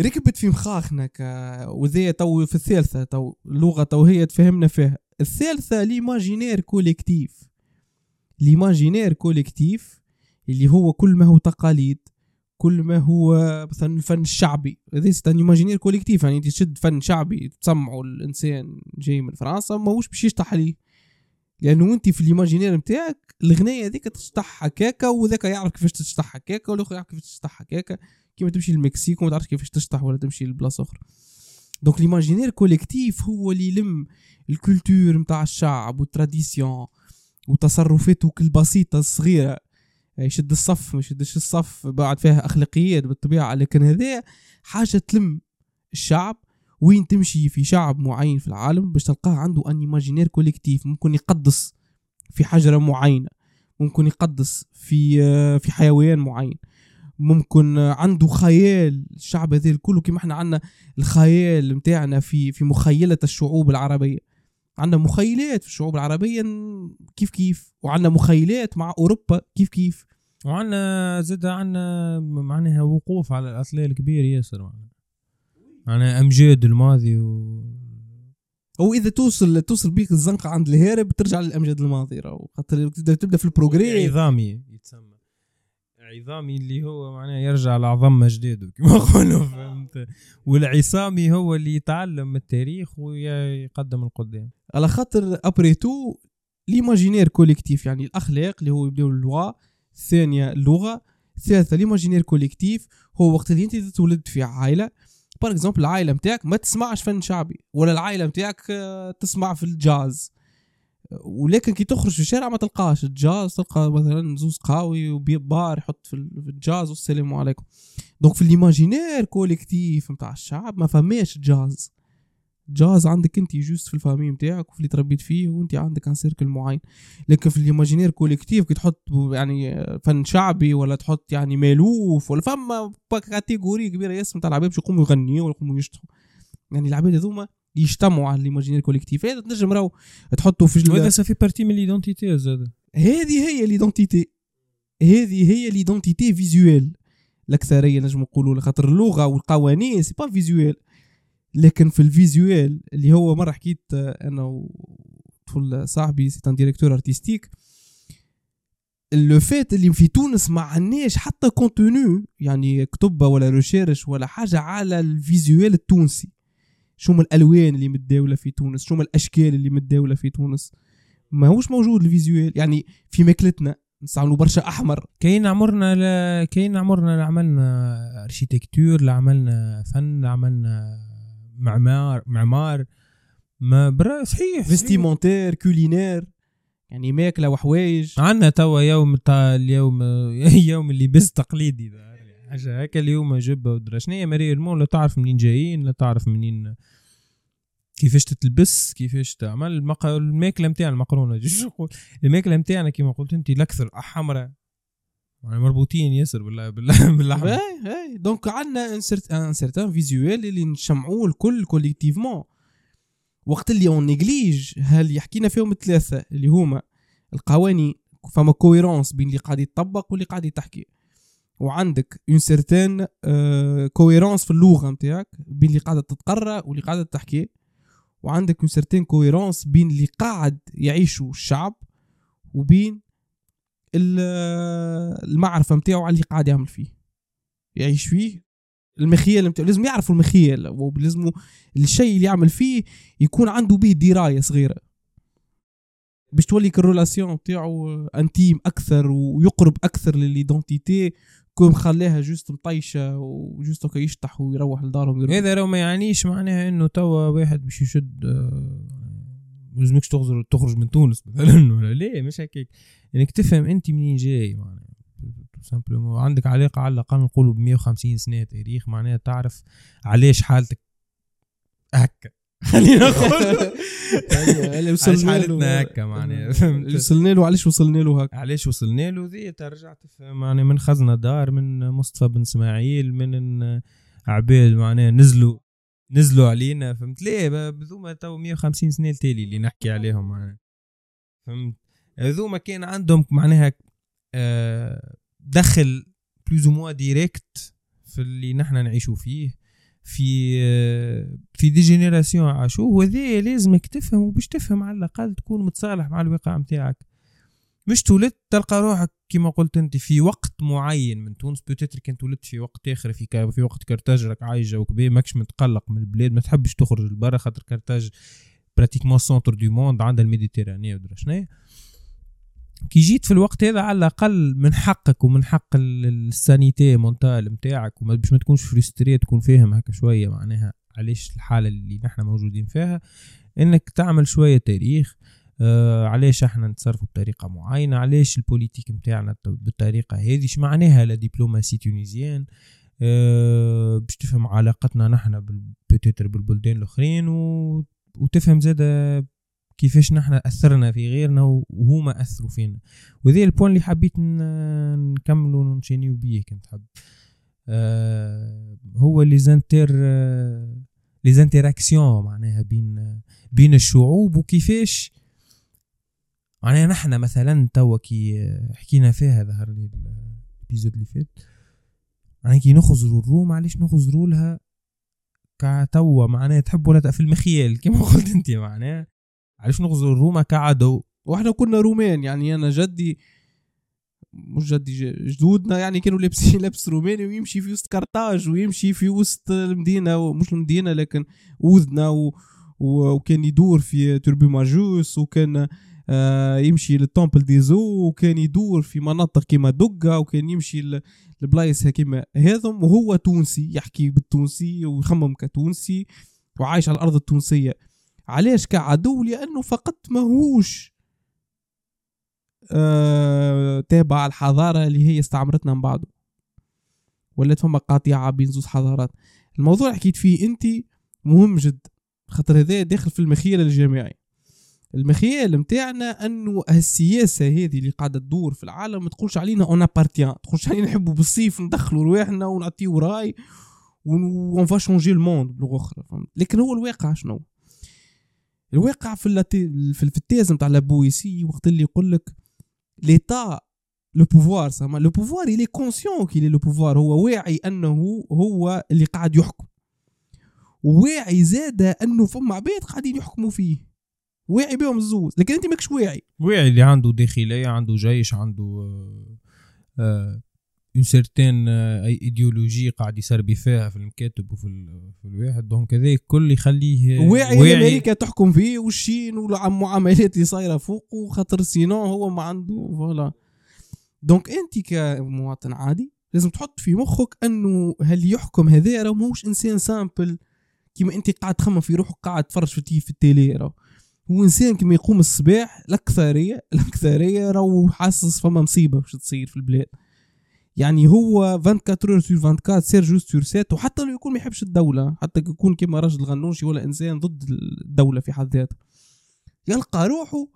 ركبت في مخاخنا ك وذي تو في الثالثة تو اللغة تو هي تفهمنا فيها. الثالثة l'imaginaire collectif l'imaginaire collectif اللي هو كل ما هو تقاليد كل ما هو مثلا الفن الشعبي هذا c'est un imaginaire collectif يعني تشد فن شعبي تسمعوا الإنسان جاي من فرنسا ماهوش باش يشطح عليه لأنه أنت في ال imaginaire نتاعك الغنايه هذيك تشطح هكاكا وذاك يعرف كيفاش تشطح هكاكا والآخر يعرف كيفاش تشطح هكاكا كيما تمشي للمكسيك وما تعرفش كيفاش تشطح ولا تمشي لبلاصة أخرى. donc l'imaginaire collectif هو اللي يلم ال culture نتاع الشعب وال tradition وتصرفاته البسيطه الصغيره يشد الصف ما يشدش الصف بعد فيها أخلاقيات بالطبيعة لكن هذا حاجة تلم الشعب. وين تمشي في شعب معين في العالم باش تلقاه عنده un imaginaire collectif ممكن يقدس في حجرة معينة ممكن يقدس في آه، في حيوان معين ممكن آه، عنده خيال. الشعب هذا الكل كيما إحنا عندنا الخيال متاعنا في في مخيلة الشعوب العربية. عندنا مخيلات في الشعوب العربية كيف كيف؟ وعندنا مخيلات مع أوروبا كيف كيف؟ وعندنا زاد عندنا معناها وقوف على الاصليه الكبير ياسر معناها معناها امجاد الماضي و هو إذا توصل توصل بيك الزنقة عند الهارب ترجع للامجاد الماضيه راهو. خاطر تبدا تبدأ في البروجري عظامي يتسمى. عظامي اللي هو معناها يرجع لعظام اجداده كما يقولوا فهمت؟ والعصامي هو اللي يتعلم التاريخ ويقدم القدام. على خاطر après tout l'imaginaire collectif يعني الأخلاق اللي هو يبداو اللغة. الثانية اللغة. الثالثه l'imaginaire collectif هو وقت اللي أنت تتولد في عائلة. par exemple العائله نتاعك ما تسمعش فن شعبي ولا العائله نتاعك تسمع في الجاز ولكن كي تخرج في الشارع ما تلقاش الجاز تلقى مثلا زوز قهاوي وبار يحط في ال- في الجاز والسلام عليكم donc في l'imaginaire collectif نتاع الشعب ما فماش jazz jazz عندك انت juste في ال famille نتاعك وفي اللي تربيت فيه وانت عندك un cercle معين. لكن في ال imaginaire collectif كي تحط يعني فن شعبي ولا تحط يعني مالوف ولا فما catégorie كبيرة ياسر نتاع العباد باش يقوموا يغنيوا ولا يقوموا يشطحوا يعني العباد هذوما يجتمعوا على ال imaginaire collectif. هذا تنجم راهو تحطوا في وهذا ال- ça fait partie من l'identité زاد. هذه هي l'identité هذه هي l'identité visuelle الأكثرية نجم نقولوا خاطر اللغة والقوانين c'est pas visuel لكن في ال visuel اللي هو مرة حكيت آه، أنا وطفل صاحبي c'est un directeur artistique le fait اللي في تونس ما عندناش حتى contenu يعني كتبة ولا recherche ولا حاجة على ال visuel التونسي. شو هما الألوان اللي متداولة في تونس؟ شو هما الأشكال اللي متداولة في تونس؟ ما هوش موجود الفيزويل يعني في ماكلتنا نستعملوا برشا أحمر. كاين عمرنا ل... كاين عمرنا عملنا اركيتكتور عملنا فن عملنا معمار معمار ما برا صحيح. فيستيمونتير كولينير يعني ماكلة وحوايج عندنا توا يوم تاع اليوم <laughs> يوم اللباس تقليدي. حاجة هكا اليوم جبة ودرا شنيا ماري المون لا تعرف منين جايين لا تعرف منين كيفاش تتلبس كيفاش تعمل. الماكلة نتاعنا المقرونة <laughs> الماكلة نتاعنا كيما قلت أنت الأكثر حمراء يعني مربوطين ياسر بالله بالله <laughs> باللحم اي اي donc عندنا un certain visuel اللي نشمعوه الكل collectivement وقت اللي on néglige اللي حكينا فيهم الثلاثه اللي هما؟ القوانين فما cohérence بين اللي قاعد يطبق واللي قاعد يتحكي وعندك une certaine cohérence في اللغة نتاعك بين اللي قاعدة تتقرأ واللي قاعدة تحكي. وعندك une certaine cohérence بين اللي قاعد يعيشوا الشعب وبين المعرفة نتاعو على اللي قاعد يعمل فيه. يعيش فيه. المخيل نتاعو لازم يعرفوا المخيل ولازم الشيء اللي يعمل فيه يكون عنده به دراية صغيرة. باش تولي ال relation نتاعو intime أكثر ويقرب أكثر ل l'identité كون خلاها juste مطيشة و juste هكا يشطح ويروح لدارهم هذا لو ما يعنيش معناها إنه توا واحد باش يشد آه، لازمكش تخرج تخرج من تونس مثلا <laughs> ولا ليه؟ مش هكاك. إنك تفهم أنت منين جاي معناها. simplement عندك علاقة على الأقل نقولوا ب 150 سنة تاريخ معناها تعرف علاش حالتك هكا. <laughs> خلينا نقول. علاش حالتنا هكا معناها. وصلنا له علاش وصلنا له هكا؟ علاش وصلنا له؟ ذي ترجع تفهم معناها من خزنة دار من مصطفى بن إسماعيل من عباد معناها نزلوا نزلوا علينا فهمت؟ ليه؟ بذوما تو 150 سنة التالي اللي نحكي عليهم معناها. فهمت؟ هذوما كان عندهم معناها آه، دخل plus ou moins direct في اللي نحن نعيشوا فيه في آه، في des générations عاشوا وهذا لازمك تفهم وباش تفهم على الأقل تكون متصالح مع الواقع نتاعك مش تولدت تلقى روحك كما قلت أنت في وقت معين من تونس. peut-être كنت ولدت في وقت آخر في في وقت كرتاج راك عايش جوك بيه ماكش متقلق من البلاد ما تحبش تخرج لبرا خاطر كرتاج pratiquement centre du monde عندها ال Méditerranée ودرا. شنو كي جيت في الوقت هذا على الأقل من حقك ومن حق ال santé mentale نتاعك باش ما تكونش frustré تكون فاهم هكا شوية معناها علاش الحالة اللي نحن موجودين فيها. إنك تعمل شوية تاريخ آه علاش إحنا نتصرفوا بطريقة معينة؟ علاش ال politique نتاعنا بالطريقة هذه؟ إيش معناها la diplomatie tunisienne آه باش تفهم علاقتنا نحن peut-être بالبلدان الأخرين و... وتفهم زاده كيفاش نحن أثرنا في غيرنا وهما أثروا فينا. وذي ال point اللي حبيت نكملوا ونشينيو بيه كنت حب آه هو les inter les interactions معناها بين بين الشعوب وكيفاش معناها نحن مثلا توا كي حكينا فيها ظهر لي ال épisode اللي فات يعني كي نخزروا الروم علاش نخزروا لها كتوا معناها تحب ولا في المخيال كما <laughs> قلت أنت معناها. علاش نخزروا للروما كعدو وإحنا كنا رومان يعني أنا جدي مش جدي جدودنا يعني كانوا لابسين <laughs> لبس روماني ويمشي في وسط كرتاج ويمشي في وسط المدينة مش المدينة لكن اوذنا و... و... وكان يدور في توبوربو ماجوس وكان يمشي لل temple des eaux وكان يدور في مناطق كيما دقة وكان يمشي لبلايص كيما هذم وهو تونسي يحكي بالتونسي ويخمم كتونسي وعايش على الأرض التونسية. علاش كعدو؟ لأنه فقط ماهوش آه تابع الحضارة اللي هي استعمرتنا من بعده. ولات فما قاطعه بين زوز حضارات. الموضوع حكيت فيه انت مهم جدا خاطر هذا داخل في المخيل الجامعي المخيال متاعنا انه السياسة هذه اللي قاعدة تدور في العالم ما تقولش علينا اون ابارتيان تقولش علينا نحبوا بالصيف ندخلوا رواحنا ونعطيو رأي ون فا شونجي الموند بلغه أخرى لكن هو الواقع شنو؟ الواقع في اللاتي في التيز نتاع لابويسي وقت اللي يقول لك ليتا لو بوفوار سما لو بوفوار اللي كونسيون كي لو بوفوار هو واعي أنه هو اللي قاعد يحكم واعي زاد أنه فما عباد قاعدين يحكموا فيه. واعي بهم الزوز لكن أنت ماكش واعي. واعي اللي عنده داخلية عنده جيش عنده آه آه اون سيرتين اي ايديولوجي قاعد يسربي فيها في المكاتب وفي في الواحد. دونك هذاك كل يخليه واعي, واعي. أمريكا تحكم فيه والشين والمعاملات اللي صايرة فوق خاطر sinon هو ما عنده voilà donc أنت كمواطن عادي لازم تحط في مخك أنه هل يحكم هذا راه ماهوش إنسان simple كيما أنت قاعد تخمم في روحك قاعد تفرج في في ال télé راه. هو إنسان كيما يقوم الصباح الأكثرية الأكثرية راهو حاسس فما مصيبة باش تصير في البلاد. يعني هو 24 heures sur 24 sept jours sur sept وحتى لو يكون ما يحبش الدولة حتى يكون كيما راشد غنوشي ولا إنسان ضد الدولة في حد ذاتها. يلقى روحه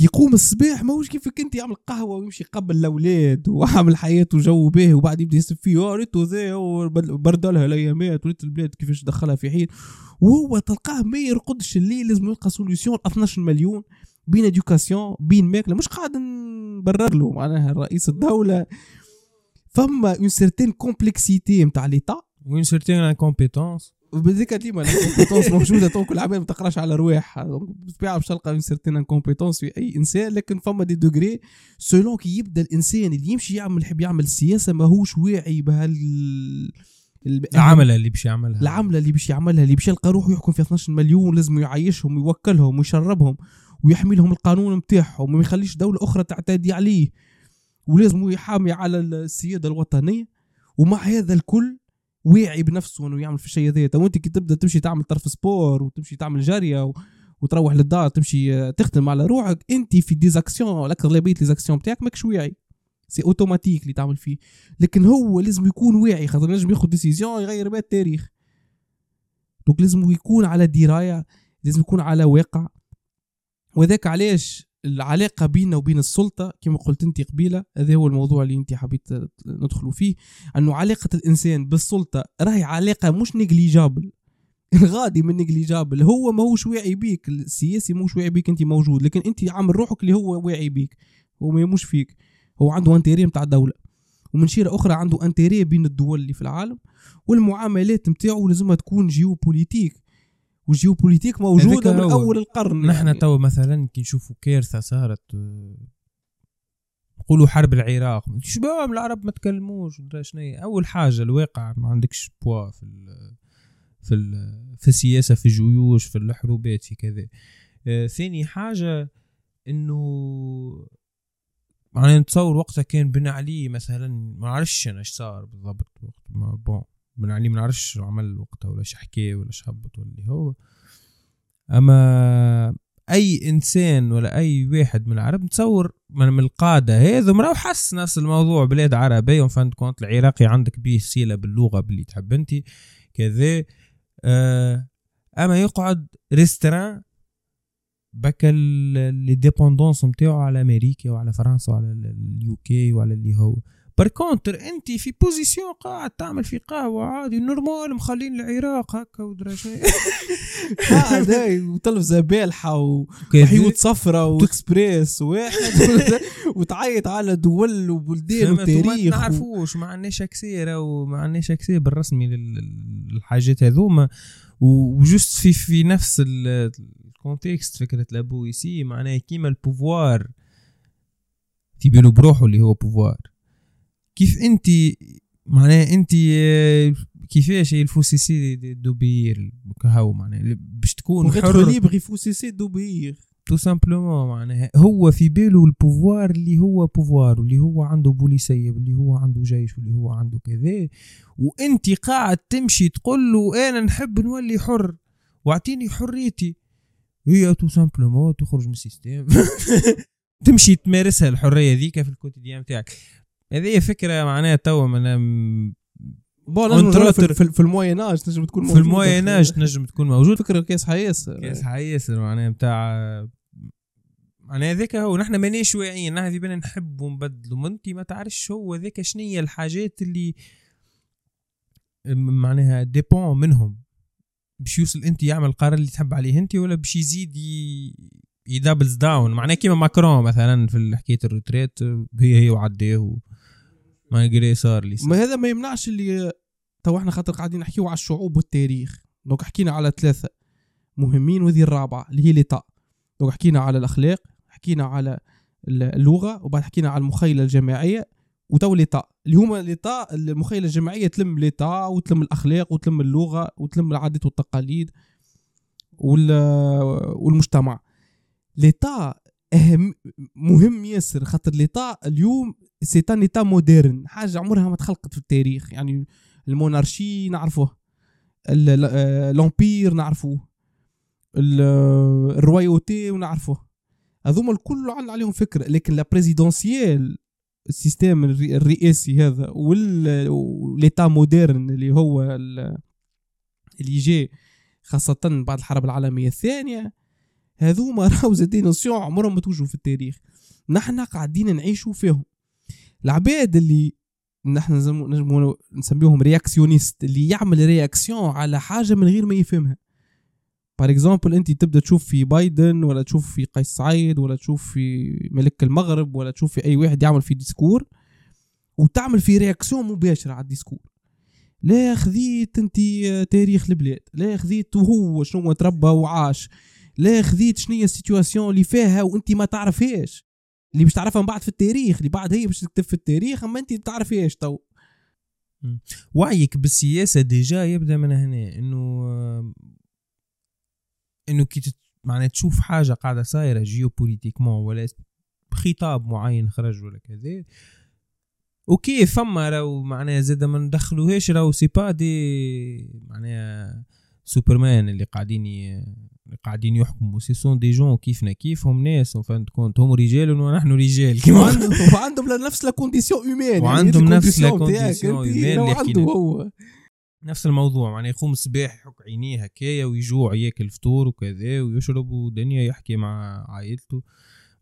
يقوم الصباح ماهوش كيفك أنت يعمل قهوة ويمشي يقبل الأولاد وعامل حياته جو باهي وبعد يبدأ يسب فيه ريتو ذا بردلها الأيامات وريت البلاد كيفاش دخلها في حين. وهو تلقاه ما يرقدش الليل لازم يلقى solution 12 مليون بين éducation بين ماكلة مش قاعد نبرر له معناها رئيس الدولة. فما une certaine complexité نتاع l'état و une certaine incompétence وبذيك ديما ال compétence موجودة تو كل عباد ما تقراش على رواح بالطبيعه باش تلقى une certaine incompétence في أي إنسان لكن فما des degrés selon كي يبدأ الإنسان اللي يمشي يعمل يحب يعمل سياسة ماهوش واعي بهال العمله اللي باش يعملها. العمله اللي باش يعملها اللي باش يلقى روحه يحكم في 12 مليون لازم يعيشهم ويوكلهم ويشربهم ويحمي لهم القانون نتاعهم وما يخليش دولة أخرى تعتدي عليه. ولازم يحامي على السيادة الوطنية. ومع هذا الكل واعي بنفسه إنه يعمل في الشيء هذا وأنت كي تبدأ تمشي تعمل طرف sport وتمشي تعمل جاريه و... وتروح للدار تمشي تخدم على روحك أنت في des actions الاكثريه les actions بتاعك ماكش واعي c'est automatique اللي تعمل فيه. لكن هو لازم يكون واعي خاطر نجم ياخذ décision يغير بها التاريخ. donc لازم يكون على دراية لازم يكون على واقع. وذاك علاش العلاقة بيننا وبين السلطة كما قلت أنت قبيلة هذا هو الموضوع اللي أنت حبيت ندخلوا فيه أنه علاقة الإنسان بالسلطة راهي علاقة مش négligeable. غادي من négligeable هو ماهوش واعي بيك السياسي ماهوش واعي بيك أنت موجود لكن أنت عامل روحك اللي هو واعي بيك هو ما يخممش فيك هو عنده intérêt نتاع الدولة. ومن شيره أخرى عنده intérêt بين الدول اللي في العالم والمعاملات نتاعو لازمها تكون géopolitique. وال géopolitique موجودة من أول القرن. نحن يعني. تو مثلا كي نشوفوا كارثه صارت نقولوا حرب العراق. شباب العرب ما تكلموش شنو أول حاجة الواقع ما عندكش بوا في ال في ال في السياسة في الجيوش في الحروبات في كذا. آه ثاني حاجة إنه يعني نتصور وقتها كان بن علي مثلا ما عرفش أنا إيش صار بالضبط وقت ما bon بن علي ما نعرفش شو عمل وقتها ولا حكى ولا هبط ولا هو. أما أي إنسان ولا أي واحد من العرب نتصور من القاده هذا مراه حس نفس الموضوع. بلاد عربية وفهمت كونت العراقي عندك بيه صله باللغة باللي تحب أنت كذا. آه أما يقعد restreint parce que les dépendances نتاعو على أمريكا وعلى فرنسا وعلى ال UK وعلى اللي هو. كونتر انت في بوزيسيون قاعد تعمل في قهوة عادي نورمال مخلين العراق هكا ودرا شيء. <laughs> قاعد وتلفزه بالحه وحيوت صفرة وإكسبريس واحد. <laughs> وتعيط على دول وبلدان وتاريخ ما نعرفوش ما عندناش أكسيرة وما عندناش اكسير بالرسمي للحاجات هذوما. وجست في في نفس الكونتكست فكرة لابويسي معناها كيما البوفوار. في بالو بروحه اللي هو pouvoir. كيف انت معناها انت كيفاش il faut cesser d'obéir كهو معناها باش تكون حر. libre il faut cesser d'obéir tout simplement معناها هو في باله ال pouvoir اللي هو pouvoir واللي هو عنده بوليسية واللي هو عنده جيش واللي هو عنده كذا. وانت قاعد تمشي تقول له أنا نحب نولي حر. واعطيني حريتي. هي tout simplement تخرج من ال système. <laughs> تمشي تمارسها الحرية ذيك في ال quotidien تاعك هذه فكرة معناها تو mais bon في, في, ال Moyen Âge تنجم تكون موجود في ال Moyen Âge تنجم تكون موجود. فكرة كاسح ياسر كاسح ياسر معناها بتاع معناها ذاك هو نحن مانيش واعيين. نحن في بالنا نحب ونبدلوا انت ما تعرفش هو ذاك شنية الحاجات اللي معناها dépend منهم. باش يوصل انت يعمل القرار اللي تحب عليه انت ولا باش يزيد يدبلز داون معناها كيما ماكرون مثلا في حكاية الروتريت هي هي وعديه ما يقري صار لي ما هذا ما يمنعش اللي تو إحنا خاطر قاعدين نحكيو على الشعوب والتاريخ. دونك حكينا على ثلاثة مهمين وذي الرابعة اللي هي ليتا دونك حكينا على الأخلاق حكينا على اللغة وبعد حكينا على المخيلة الجماعية وتو ليتا اللي هما ليتا المخيلة الجماعية تلم ليتا وتلم الأخلاق وتلم اللغة وتلم العادات والتقاليد والمجتمع. l'état أهم مهم ياسر. خاطر l'état اليوم c'est un état moderne حاجة عمرها ما تخلقت في التاريخ. يعني ال monarchie نعرفوه. l'empire نعرفوه. ال royauté ونعرفوه. هذوما الكل عندنا عليهم فكرة. لكن la présidentielle ال système الرئاسي هذا وال- وال état moderne اللي هو ال- اللي جاء خاصة بعد الحرب العالمية الثانية هذوما <laughs> راهو زادين notions عمرهم ما توجوا في التاريخ. نحنا قاعدين نعيشوا فيهم. العباد اللي نحن نجمو نسميهم réactionnistes اللي يعمل réaction على حاجة من غير ما يفهمها. par exemple أنت تبدأ تشوف في بايدن ولا تشوف في قيس سعيد ولا تشوف في ملك المغرب ولا تشوف في أي واحد يعمل في discours وتعمل في réaction مباشرة على ال discours. لا خذيت أنت تاريخ البلاد لا خذيت وهو شنو تربى وعاش لا خذيت شنو هي ال situation اللي فيها وأنت ما تعرفهاش. اللي باش تعرفها من بعد في التاريخ اللي بعد هي باش تكتب في التاريخ أما أنت ما تعرفهاش تو. وعيك بالسياسة déjà يبدأ من هنا إنه إنه كي تت- معناها تشوف حاجة قاعدة صايرة géopolitiquement ولا خطاب معين خرج ولا كذا. OK فما راهو معناها زاد ما ندخلوهاش راهو c'est pas des معناها supermans اللي قاعدين قاعدين يحكموا. ce sont des gens كيفنا كيفهم ناس فهمت كونت هم رجال ونحن رجال كيما وعندهم نفس la condition humaine وعندهم نفس لا عنده حكينا. هو نفس الموضوع معناها يقوم الصباح يحك عينيه هكايا ويجوع ياكل فطور وكذا ويشرب ودنيا يحكي مع عائلته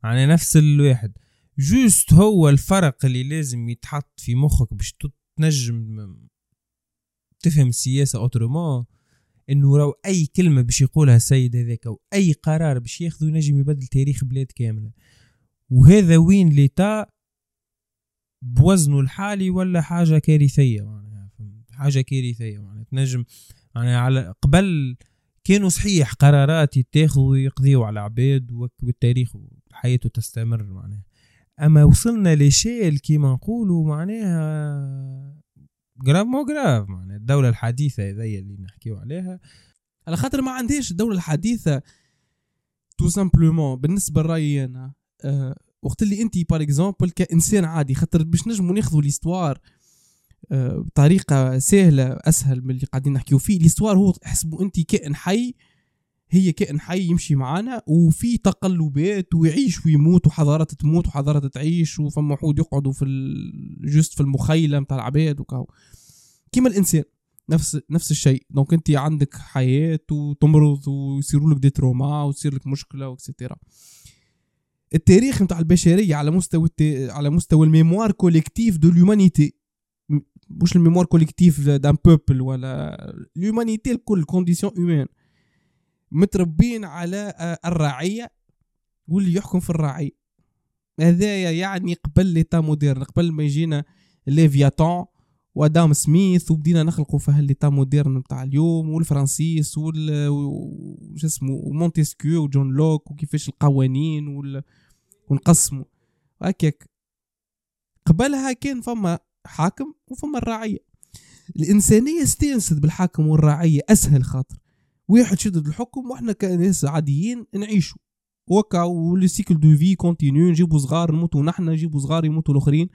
معناها نفس الواحد juste هو الفرق اللي لازم يتحط في مخك باش تنجم تفهم السياسة autrement إنه راهو أي كلمة باش يقولها السيد هذاك أو أي قرار باش ياخذه ينجم يبدل تاريخ بلاد كاملة. وهذا وين l'État بوزنه الحالي ولا حاجة كارثية معناها فهمت؟ حاجة كارثية معناها تنجم معناها على قبل كانوا صحيح قرارات يتاخذوا ويقضيوا على عباد والتاريخ حياته تستمر معناها. أما وصلنا l'échelle كيما نقولوا معناها grave mais grave معناها الدولة الحديثة هذيا اللي نحكيو عليها. على خاطر ما عنديش الدولة الحديثة tout simplement بالنسبة لرأيي أنا أه وقت اللي أنت par exemple كإنسان عادي خاطر باش نجموا ناخذوا l'histoire أه بطريقة سهلة أسهل من اللي قاعدين نحكيو فيه. l'histoire هو احسبوا أنت كائن حي هي كائن حي يمشي معانا وفي تقلبات ويعيش ويموت وحضارات تموت وحضارات تعيش وفما وحود يقعدوا في juste في المخيلة متاع العباد وكاو كيما الإنسان نفس نفس الشيء. donc أنت عندك حياة وتمرض ويصيروا لك des traumas وتصير لك مشكلة et cetera التاريخ نتاع البشرية على مستوى. على مستوى ال mémoire collective de l'humanité مش ال mémoire collective d'un peuple ولا l'humanité الكل condition humaine متربين على آه، الرعيه واللي يحكم في الرعيه هذايا يعني قبل l'État moderne قبل ما يجينا Léviathan وأدام سميث وبدينا نخلقوا في ها l'État moderne بتاع اليوم والفرنسيس وال اسمه ومونتسكيو وجون لوك وكيفاش القوانين وال... ونقسموا. هكاك. قبلها كان فما حاكم وفما الرعية الإنسانية استانست بالحاكم والرعية أسهل خاطر. واحد شدد الحكم وإحنا كناس عاديين نعيشوا. وكا و le cycle de vie continue نجيبوا صغار نموتوا نحنا نجيبوا صغار يموتوا الآخرين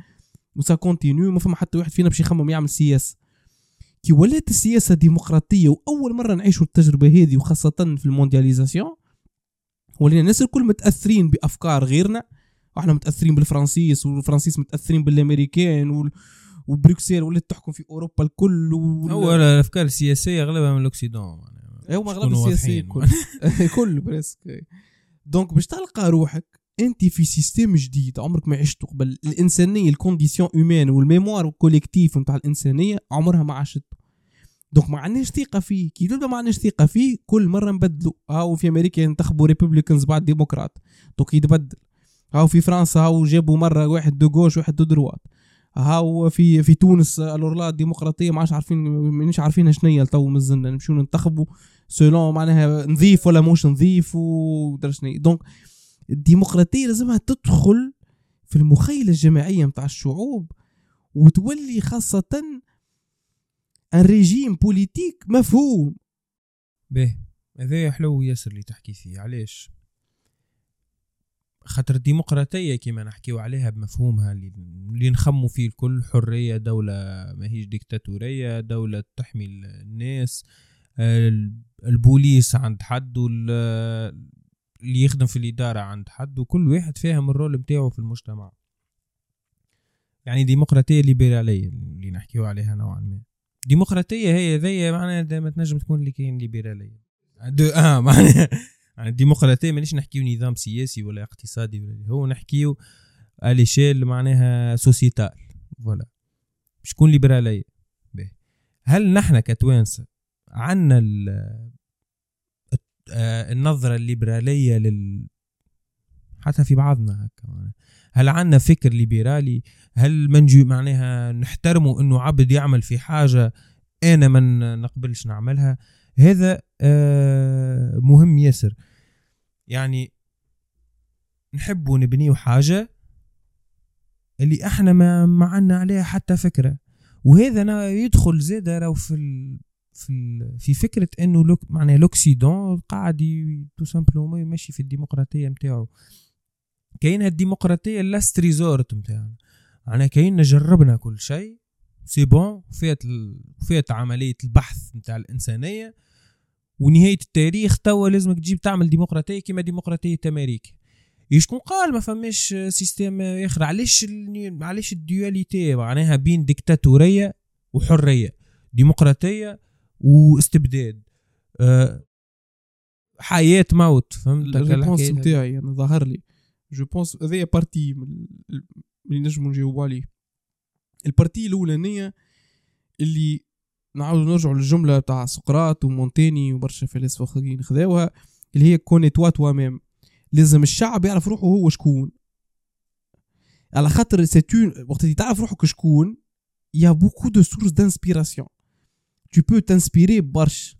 و ça continue ما فما حتى واحد فينا باش يخمم يعمل سياسة. كي ولات السياسة ديمقراطيه وأول مرة نعيشوا التجربة هذه وخاصة في ال mondialisation ولينا الناس الكل متأثرين بأفكار غيرنا. وإحنا متأثرين بالفرنسيس والفرنسيس متأثرين بالأمريكان وال... وبروكسل ولات تحكم في أوروبا الكل وال... هو الأفكار السياسية أغلبها من ال occident معناها هو أغلب السياسيين. كل كل <laughs> presque. donc باش تلقى روحك أنت في système جديد عمرك ما عشته قبل. الإنسانية ال condition humaine وال mémoire ال collective نتاع الإنسانية عمرها ما عاشته. donc ما عندناش ثقة فيه. كي تبدأ ما عندناش ثقة فيه كل مرة نبدلوا هاو في أمريكا ينتخبوا républicains بعد démocrates donc يتبدل. هاو في فرنسا هاو جابوا مرة واحد de gauche واحد de droite هاو في في تونس الورلا الديمقراطية ما عادش عارفين مانيش عارفين شنو هي تو مازلنا نمشيو ننتخبوا. selon معناها نظيف ولا مش نظيف ودرا شنو donc الديمقراطية لازمها تدخل في المخيلة الجماعية متاع الشعوب وتولي خاصة un régime politique مفهوم. باهي هذا حلو ياسر اللي تحكي فيه علاش؟ خاطر الديمقراطية كما نحكيو عليها بمفهومها اللي, نخمو فيه الكل حرية دولة ماهيش ديكتاتورية دولة تحمي الناس ال- البوليس عند حد اللي يخدم في الإدارة عند حد وكل واحد فاهم الرول متاعه في المجتمع. يعني ديمقراطية ليبرالية اللي نحكيو عليها نوعا ما. ديمقراطية هي ذي معناها ما تنجم تكون اللي كاين ليبرالية. دو <laughs> آه معناها يعني الديمقراطيه مانيش نحكيو نظام سياسي ولا اقتصادي ولا هو نحكيو à l'échelle معناها sociétale voilà شكون ليبرالية. به. هل نحن كتوانسة عندنا آه، النظرة الليبرالية لل حتى في بعضنا هكا. هل عندنا فكر ليبرالي؟ هل منجي معناها نحترموا إنه عبد يعمل في حاجة أنا ما نقبلش نعملها؟ هذا آه، مهم ياسر. يعني نحبوا نبنيو حاجة اللي إحنا ما عنا عليها حتى فكرة. وهذا يدخل زيد راهو في في في فكرة إنه لوك معناها l'occident قاعد tout simplement يمشي في الديمقراطية نتاعو كاينة الديمقراطية last resort نتاعنا أنا كاين جربنا كل شيء. c'est bon فيت فيت عملية البحث نتاع الإنسانية. ونهاية التاريخ توا لازمك تجيب تعمل ديمقراطية كما ديمقراطية أمريكا. شكون قال ما فماش système آخر. علاش علاش ال dualité معناها بين ديكتاتورية وحرية؟ ديمقراطية واستبداد. أه حياة موت فهمت ال réponse نتاعي أنا ظهر لي. je pense هذايا partie اللي نجمو نجاوبو عليه ال partie الأولانية اللي نعاودو نرجعو للجملة تاع سقراط ومونتيني وبرشا فلاسفه اخرين خذاوها اللي هي connais-toi toi-même. لازم الشعب يعرف روحه هو شكون. على خاطر c'est un وقت اللي تعرف روحك شكون y a beaucoup de sources d'inspiration tu peux t'inspirer برشا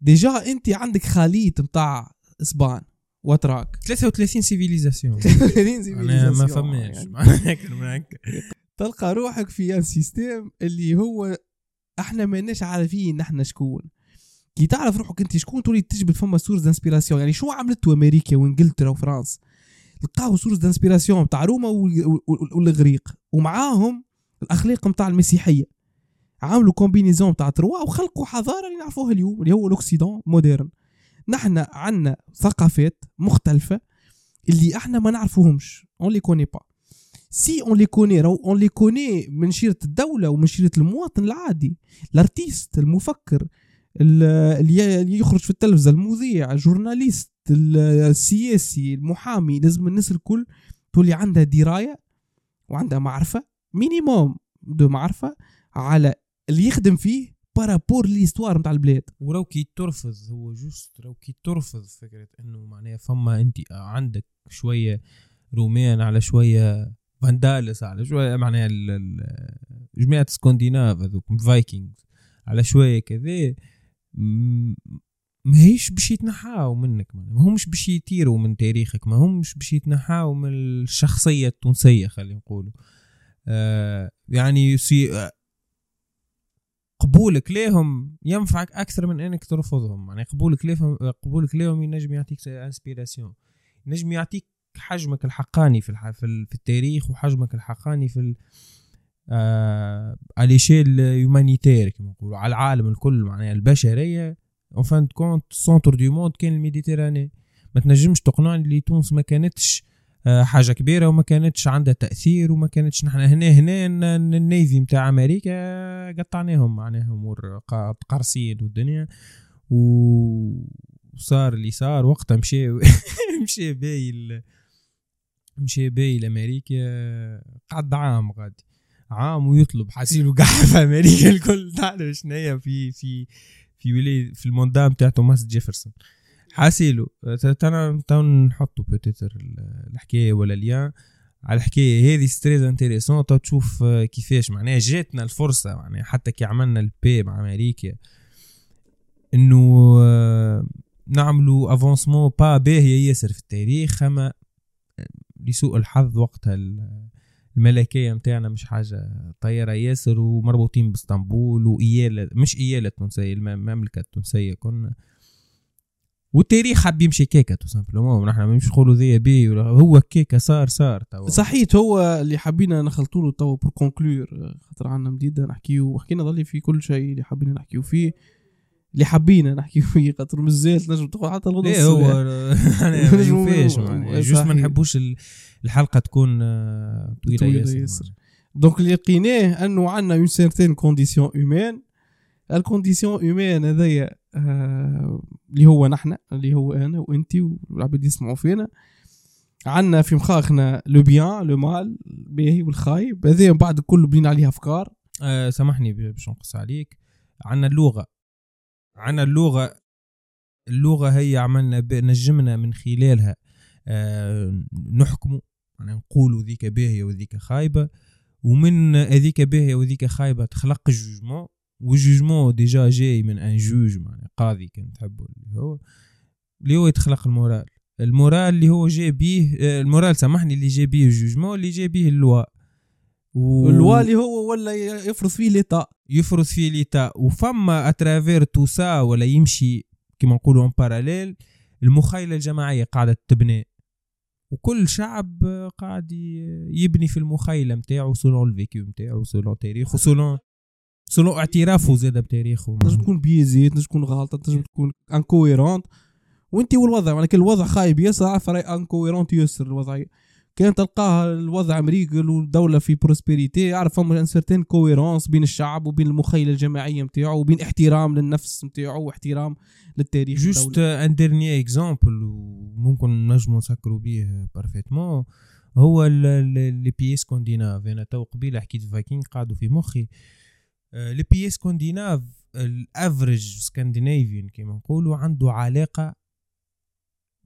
déjà انت عندك خليط نتاع إسبان واتراك. 33 civilisations 33 civilisations ما فماش. <laughs> تلقى روحك في un système اللي هو إحنا ماناش عارفين نحن شكون. كي تعرف روحك انت شكون تولي تجبد فما source d'inspiration يعني شو عملتوا أمريكا وإنجلترا وفرنسا؟ لقاو source d'inspiration نتاع روما والإغريق. ومعاهم الأخلاق نتاع المسيحية. عملوا combinaison نتاع trois وخلقوا حضارة اللي نعرفوها اليوم اللي هو ال occident moderne نحن عندنا ثقافات مختلفة اللي إحنا ما نعرفوهمش. on les connaît pas si on les connaît on les connaît من شيره الدولة ومن شيره المواطن العادي. ال artiste المفكر اللي يخرج في التلفزة المذيع ال journaliste السياسي المحامي لازم الناس الكل تولي عندها دراية وعندها معرفة minimum de معرفة على اللي يخدم فيه par rapport l'histoire نتاع البلاد. ولو كي ترفض هو juste لو كي ترفض فكرة إنه معناها فما أنت عندك شوية رومان على شوية Vandales على شوية معناها جماعة سكندناف هذوك ال Vikings على شوية كذا ما هيش باش يتنحاو منك ما همش باش يطيروا من تاريخك ما همش باش يتنحاو من الشخصية التونسية خلينا نقولوا. آه يعني يصي قبولك ليهم ينفعك أكثر من إنك ترفضهم. يعني قبولك ليهم قبولك ليهم ينجم يعطيك inspiration ينجم يعطيك حجمك الحقاني في. في التاريخ وحجمك الحقاني في ال... آه على l'échelle humanitaire كما نقولوا على العالم الكل. معناها البشرية en fin de compte centre du monde كان ال Méditerranée. ما تنجمش تقنعني اللي تونس ما كانتش حاجة كبيرة وما كانتش عندها تأثير وما كانتش نحن هنا هنا النيفي نتاع أمريكا قطعناهم معناها أمور قرصين والدنيا. وصار اللي صار وقتها مشى <laughs> مشى باي مشى باي لامريكا قعد عام غادي. عام ويطلب حاسيلو قاع في أمريكا الكل. <laughs> تعرف هي في في في ولاية في الموندام تاع توماس جيفرسون. حاسيلو. تانا تو نحطو peut-être الحكاية ولا lien على الحكاية هذه c'est très intéressant تو تشوف كيفاش معناها جاتنا الفرصة معناها حتى كي عملنا ال paix مع أمريكا إنه نعملوا avancement با باهيه ياسر في التاريخ أما لسوء الحظ وقتها الملكية نتاعنا مش حاجة طياره ياسر ومربوطين بإسطنبول وإيالة مش إيالة التونسيه المملكة التونسية كنا. والتاريخ حاب يمشي كيكة tout simplement نحن مش نقولوا ذي بي هو كيكة صار صار توا صحيت هو اللي حبينا نخلطوا له توا pour conclure خاطر عندنا مديده نحكيو وحكينا ظلي في كل شيء اللي حبينا نحكيو فيه اللي حبينا نحكي فيه خاطر مازال تنجم تقول حتى الغدوه إيه هو <laughs> ما يوفيش juste ما نحبوش الحلقة تكون طويلة, طويلة ياسر, ياسر. donc اللي لقيناه أنه عندنا une certaine condition humaine ال condition humaine هذايا آه، اللي هو نحن اللي هو أنا وانت والعباد يسمعوا فينا. عندنا في مخاخنا le bien le mal الباهي والخايب هذايا من بعد الكل بنينا عليها أفكار. آه سامحني باش نقص عليك. عندنا اللغة. عندنا اللغة. اللغة هي عملنا نجمنا من خلالها آه نحكموا يعني نقولوا ذيك باهية وذيك خايبة. ومن هذيك باهية وذيك خايبة تخلق ال jugement وال jugement déjà جاي من un juge يعني قاضي كان تحبه اللي هو اللي هو يتخلق ال morale. ال morale اللي هو جاي بيه آه، ال morale سامحني اللي جاي بيه ال jugement اللي جاي بيه ال loi و... ال loi اللي هو ولا يفرض فيه l'État. يفرض فيه l'État. وفما à travers tout ça ولا يمشي كما نقولوا en parallèle المخيله الجماعية قاعدة تبني. وكل شعب قاعد ي- يبني في المخيله نتاعو selon ال vécu نتاعو selon تاريخه selon selon اعترافه زاد بتاريخه. تنجم تكون bizarre تنجم تكون غلطه تنجم تكون incohérente وانت والوضع كل الوضع خايب ياسر عارف راهي incohérente ياسر الوضعيه كان تلقاها الوضع مريقل والدولة في prospérité يعرف فما une certaine cohérence بين الشعب وبين المخيلة الجماعية نتاعو وبين احترام للنفس نتاعو واحترام للتاريخ juste. un dernier exemple وممكن نجمو نسكروا بيه parfaitement هو les pays scandinaves أنا تو قبيلة حكيت فايكينغ قعدوا في مخي. les pays scandinaves الأفريج scandinavienne كما نقولوا عنده علاقة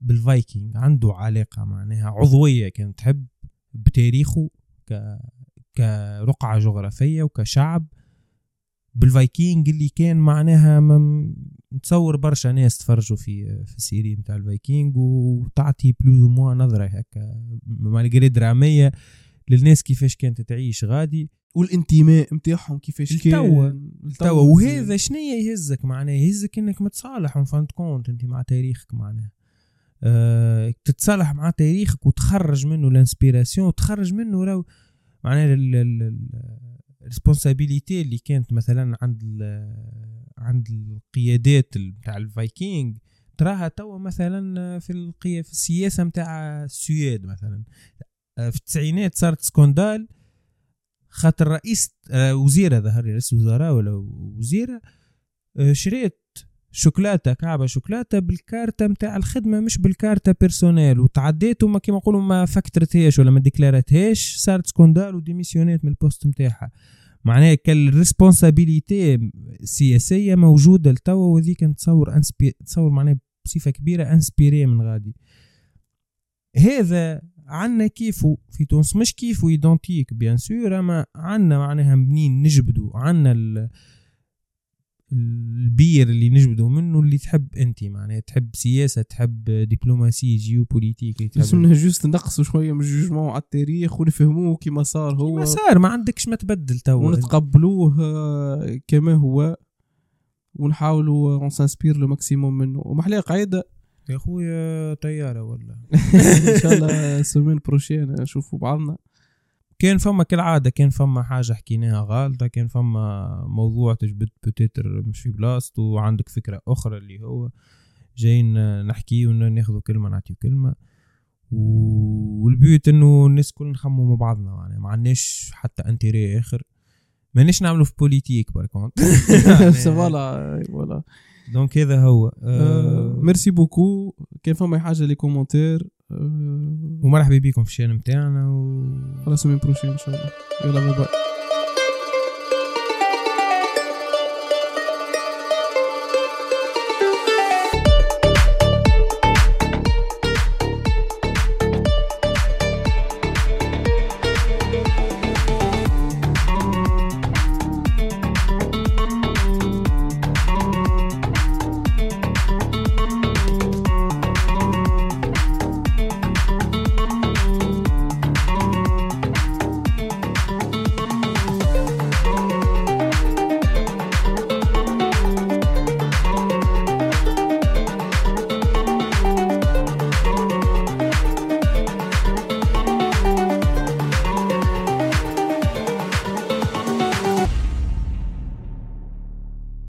بالفايكينغ عنده علاقة معناها عضوية كان تحب بتاريخه ك كرقعة جغرافية وكشعب. بالفايكينج اللي كان معناها نتصور برشا ناس تفرجوا في في ال série نتاع الفايكينج وتعطي plus ou moins نظرة هكا malgré دراميه للناس كيفاش كانت تعيش غادي. والانتماء نتاعهم كيفاش. كان. توا وهذا شنيا يهزك معناه يهزك إنك متصالح وفهمت كونت أنت مع تاريخك معناه أه تتصالح مع تاريخك وتخرج منه ال inspiration وتخرج منه le معناه ال responsabilité اللي كانت مثلا عند عند القيادات نتاع الفايكينج تراها توا مثلا في القيا في السياسة نتاع السويد مثلا. في التسعينات صارت scandale خاطر رئيس آه، وزيرة ظهر رئيس وزراء ولا وزيرة آه، شريت شوكولاتة كعبة شوكولاتة بالكارتة متاع الخدمة مش بالكارتة personnelle وتعديت وما كيما نقولوا ما فكترتهاش ولا ما ديكلارتهاش صارت scandale وديميسيونات من ال poste متاعها. معناها كان ال responsabilité السياسية موجودة لتوا وذيك نتصور inspi تصور معناها بصفة كبيرة inspiré من غادي. هذا عنا كيفو في تونس. مش كيفو identique bien sûr أما عنا معناها منين نجبدوا عنا ال- البير اللي نجبدوا منه اللي تحب أنت معناها تحب سياسة تحب دبلوماسيه géopolitique منها juste نقصوا شوية من ال jugement على التاريخ ونفهموه كيما صار هو. ما صار ما عندكش ما تبدل توا ونتقبلوه آه، كما هو. ونحاولوا on s'inspire le maximum منه. ومحلية قاعدة يا خويا طيارة ولا <laughs> إن شاء الله semaine prochaine نشوفوا بعضنا. كان فما كالعادة كان فما حاجة حكيناها غالطة كان فما موضوع تجبد peut-être مش في بلاصته وعندك فكرة أخرى اللي هو جايين نحكي وناخذوا كلمة نعطيو كلمة. و- وال but إنه الناس كل نخموا مع بعضنا يعني ما عندناش حتى intérêt آخر. مانيش نعملوا في politique <laughs> <laughs> par contre voilà voilà. donc هذا هو. آه، آه merci beaucoup. كان فما حاجة les commentaires آه، ومرحبا بكم في ال chaîne متاعنا و... على semaine prochaine إن شاء الله. يلا bye bye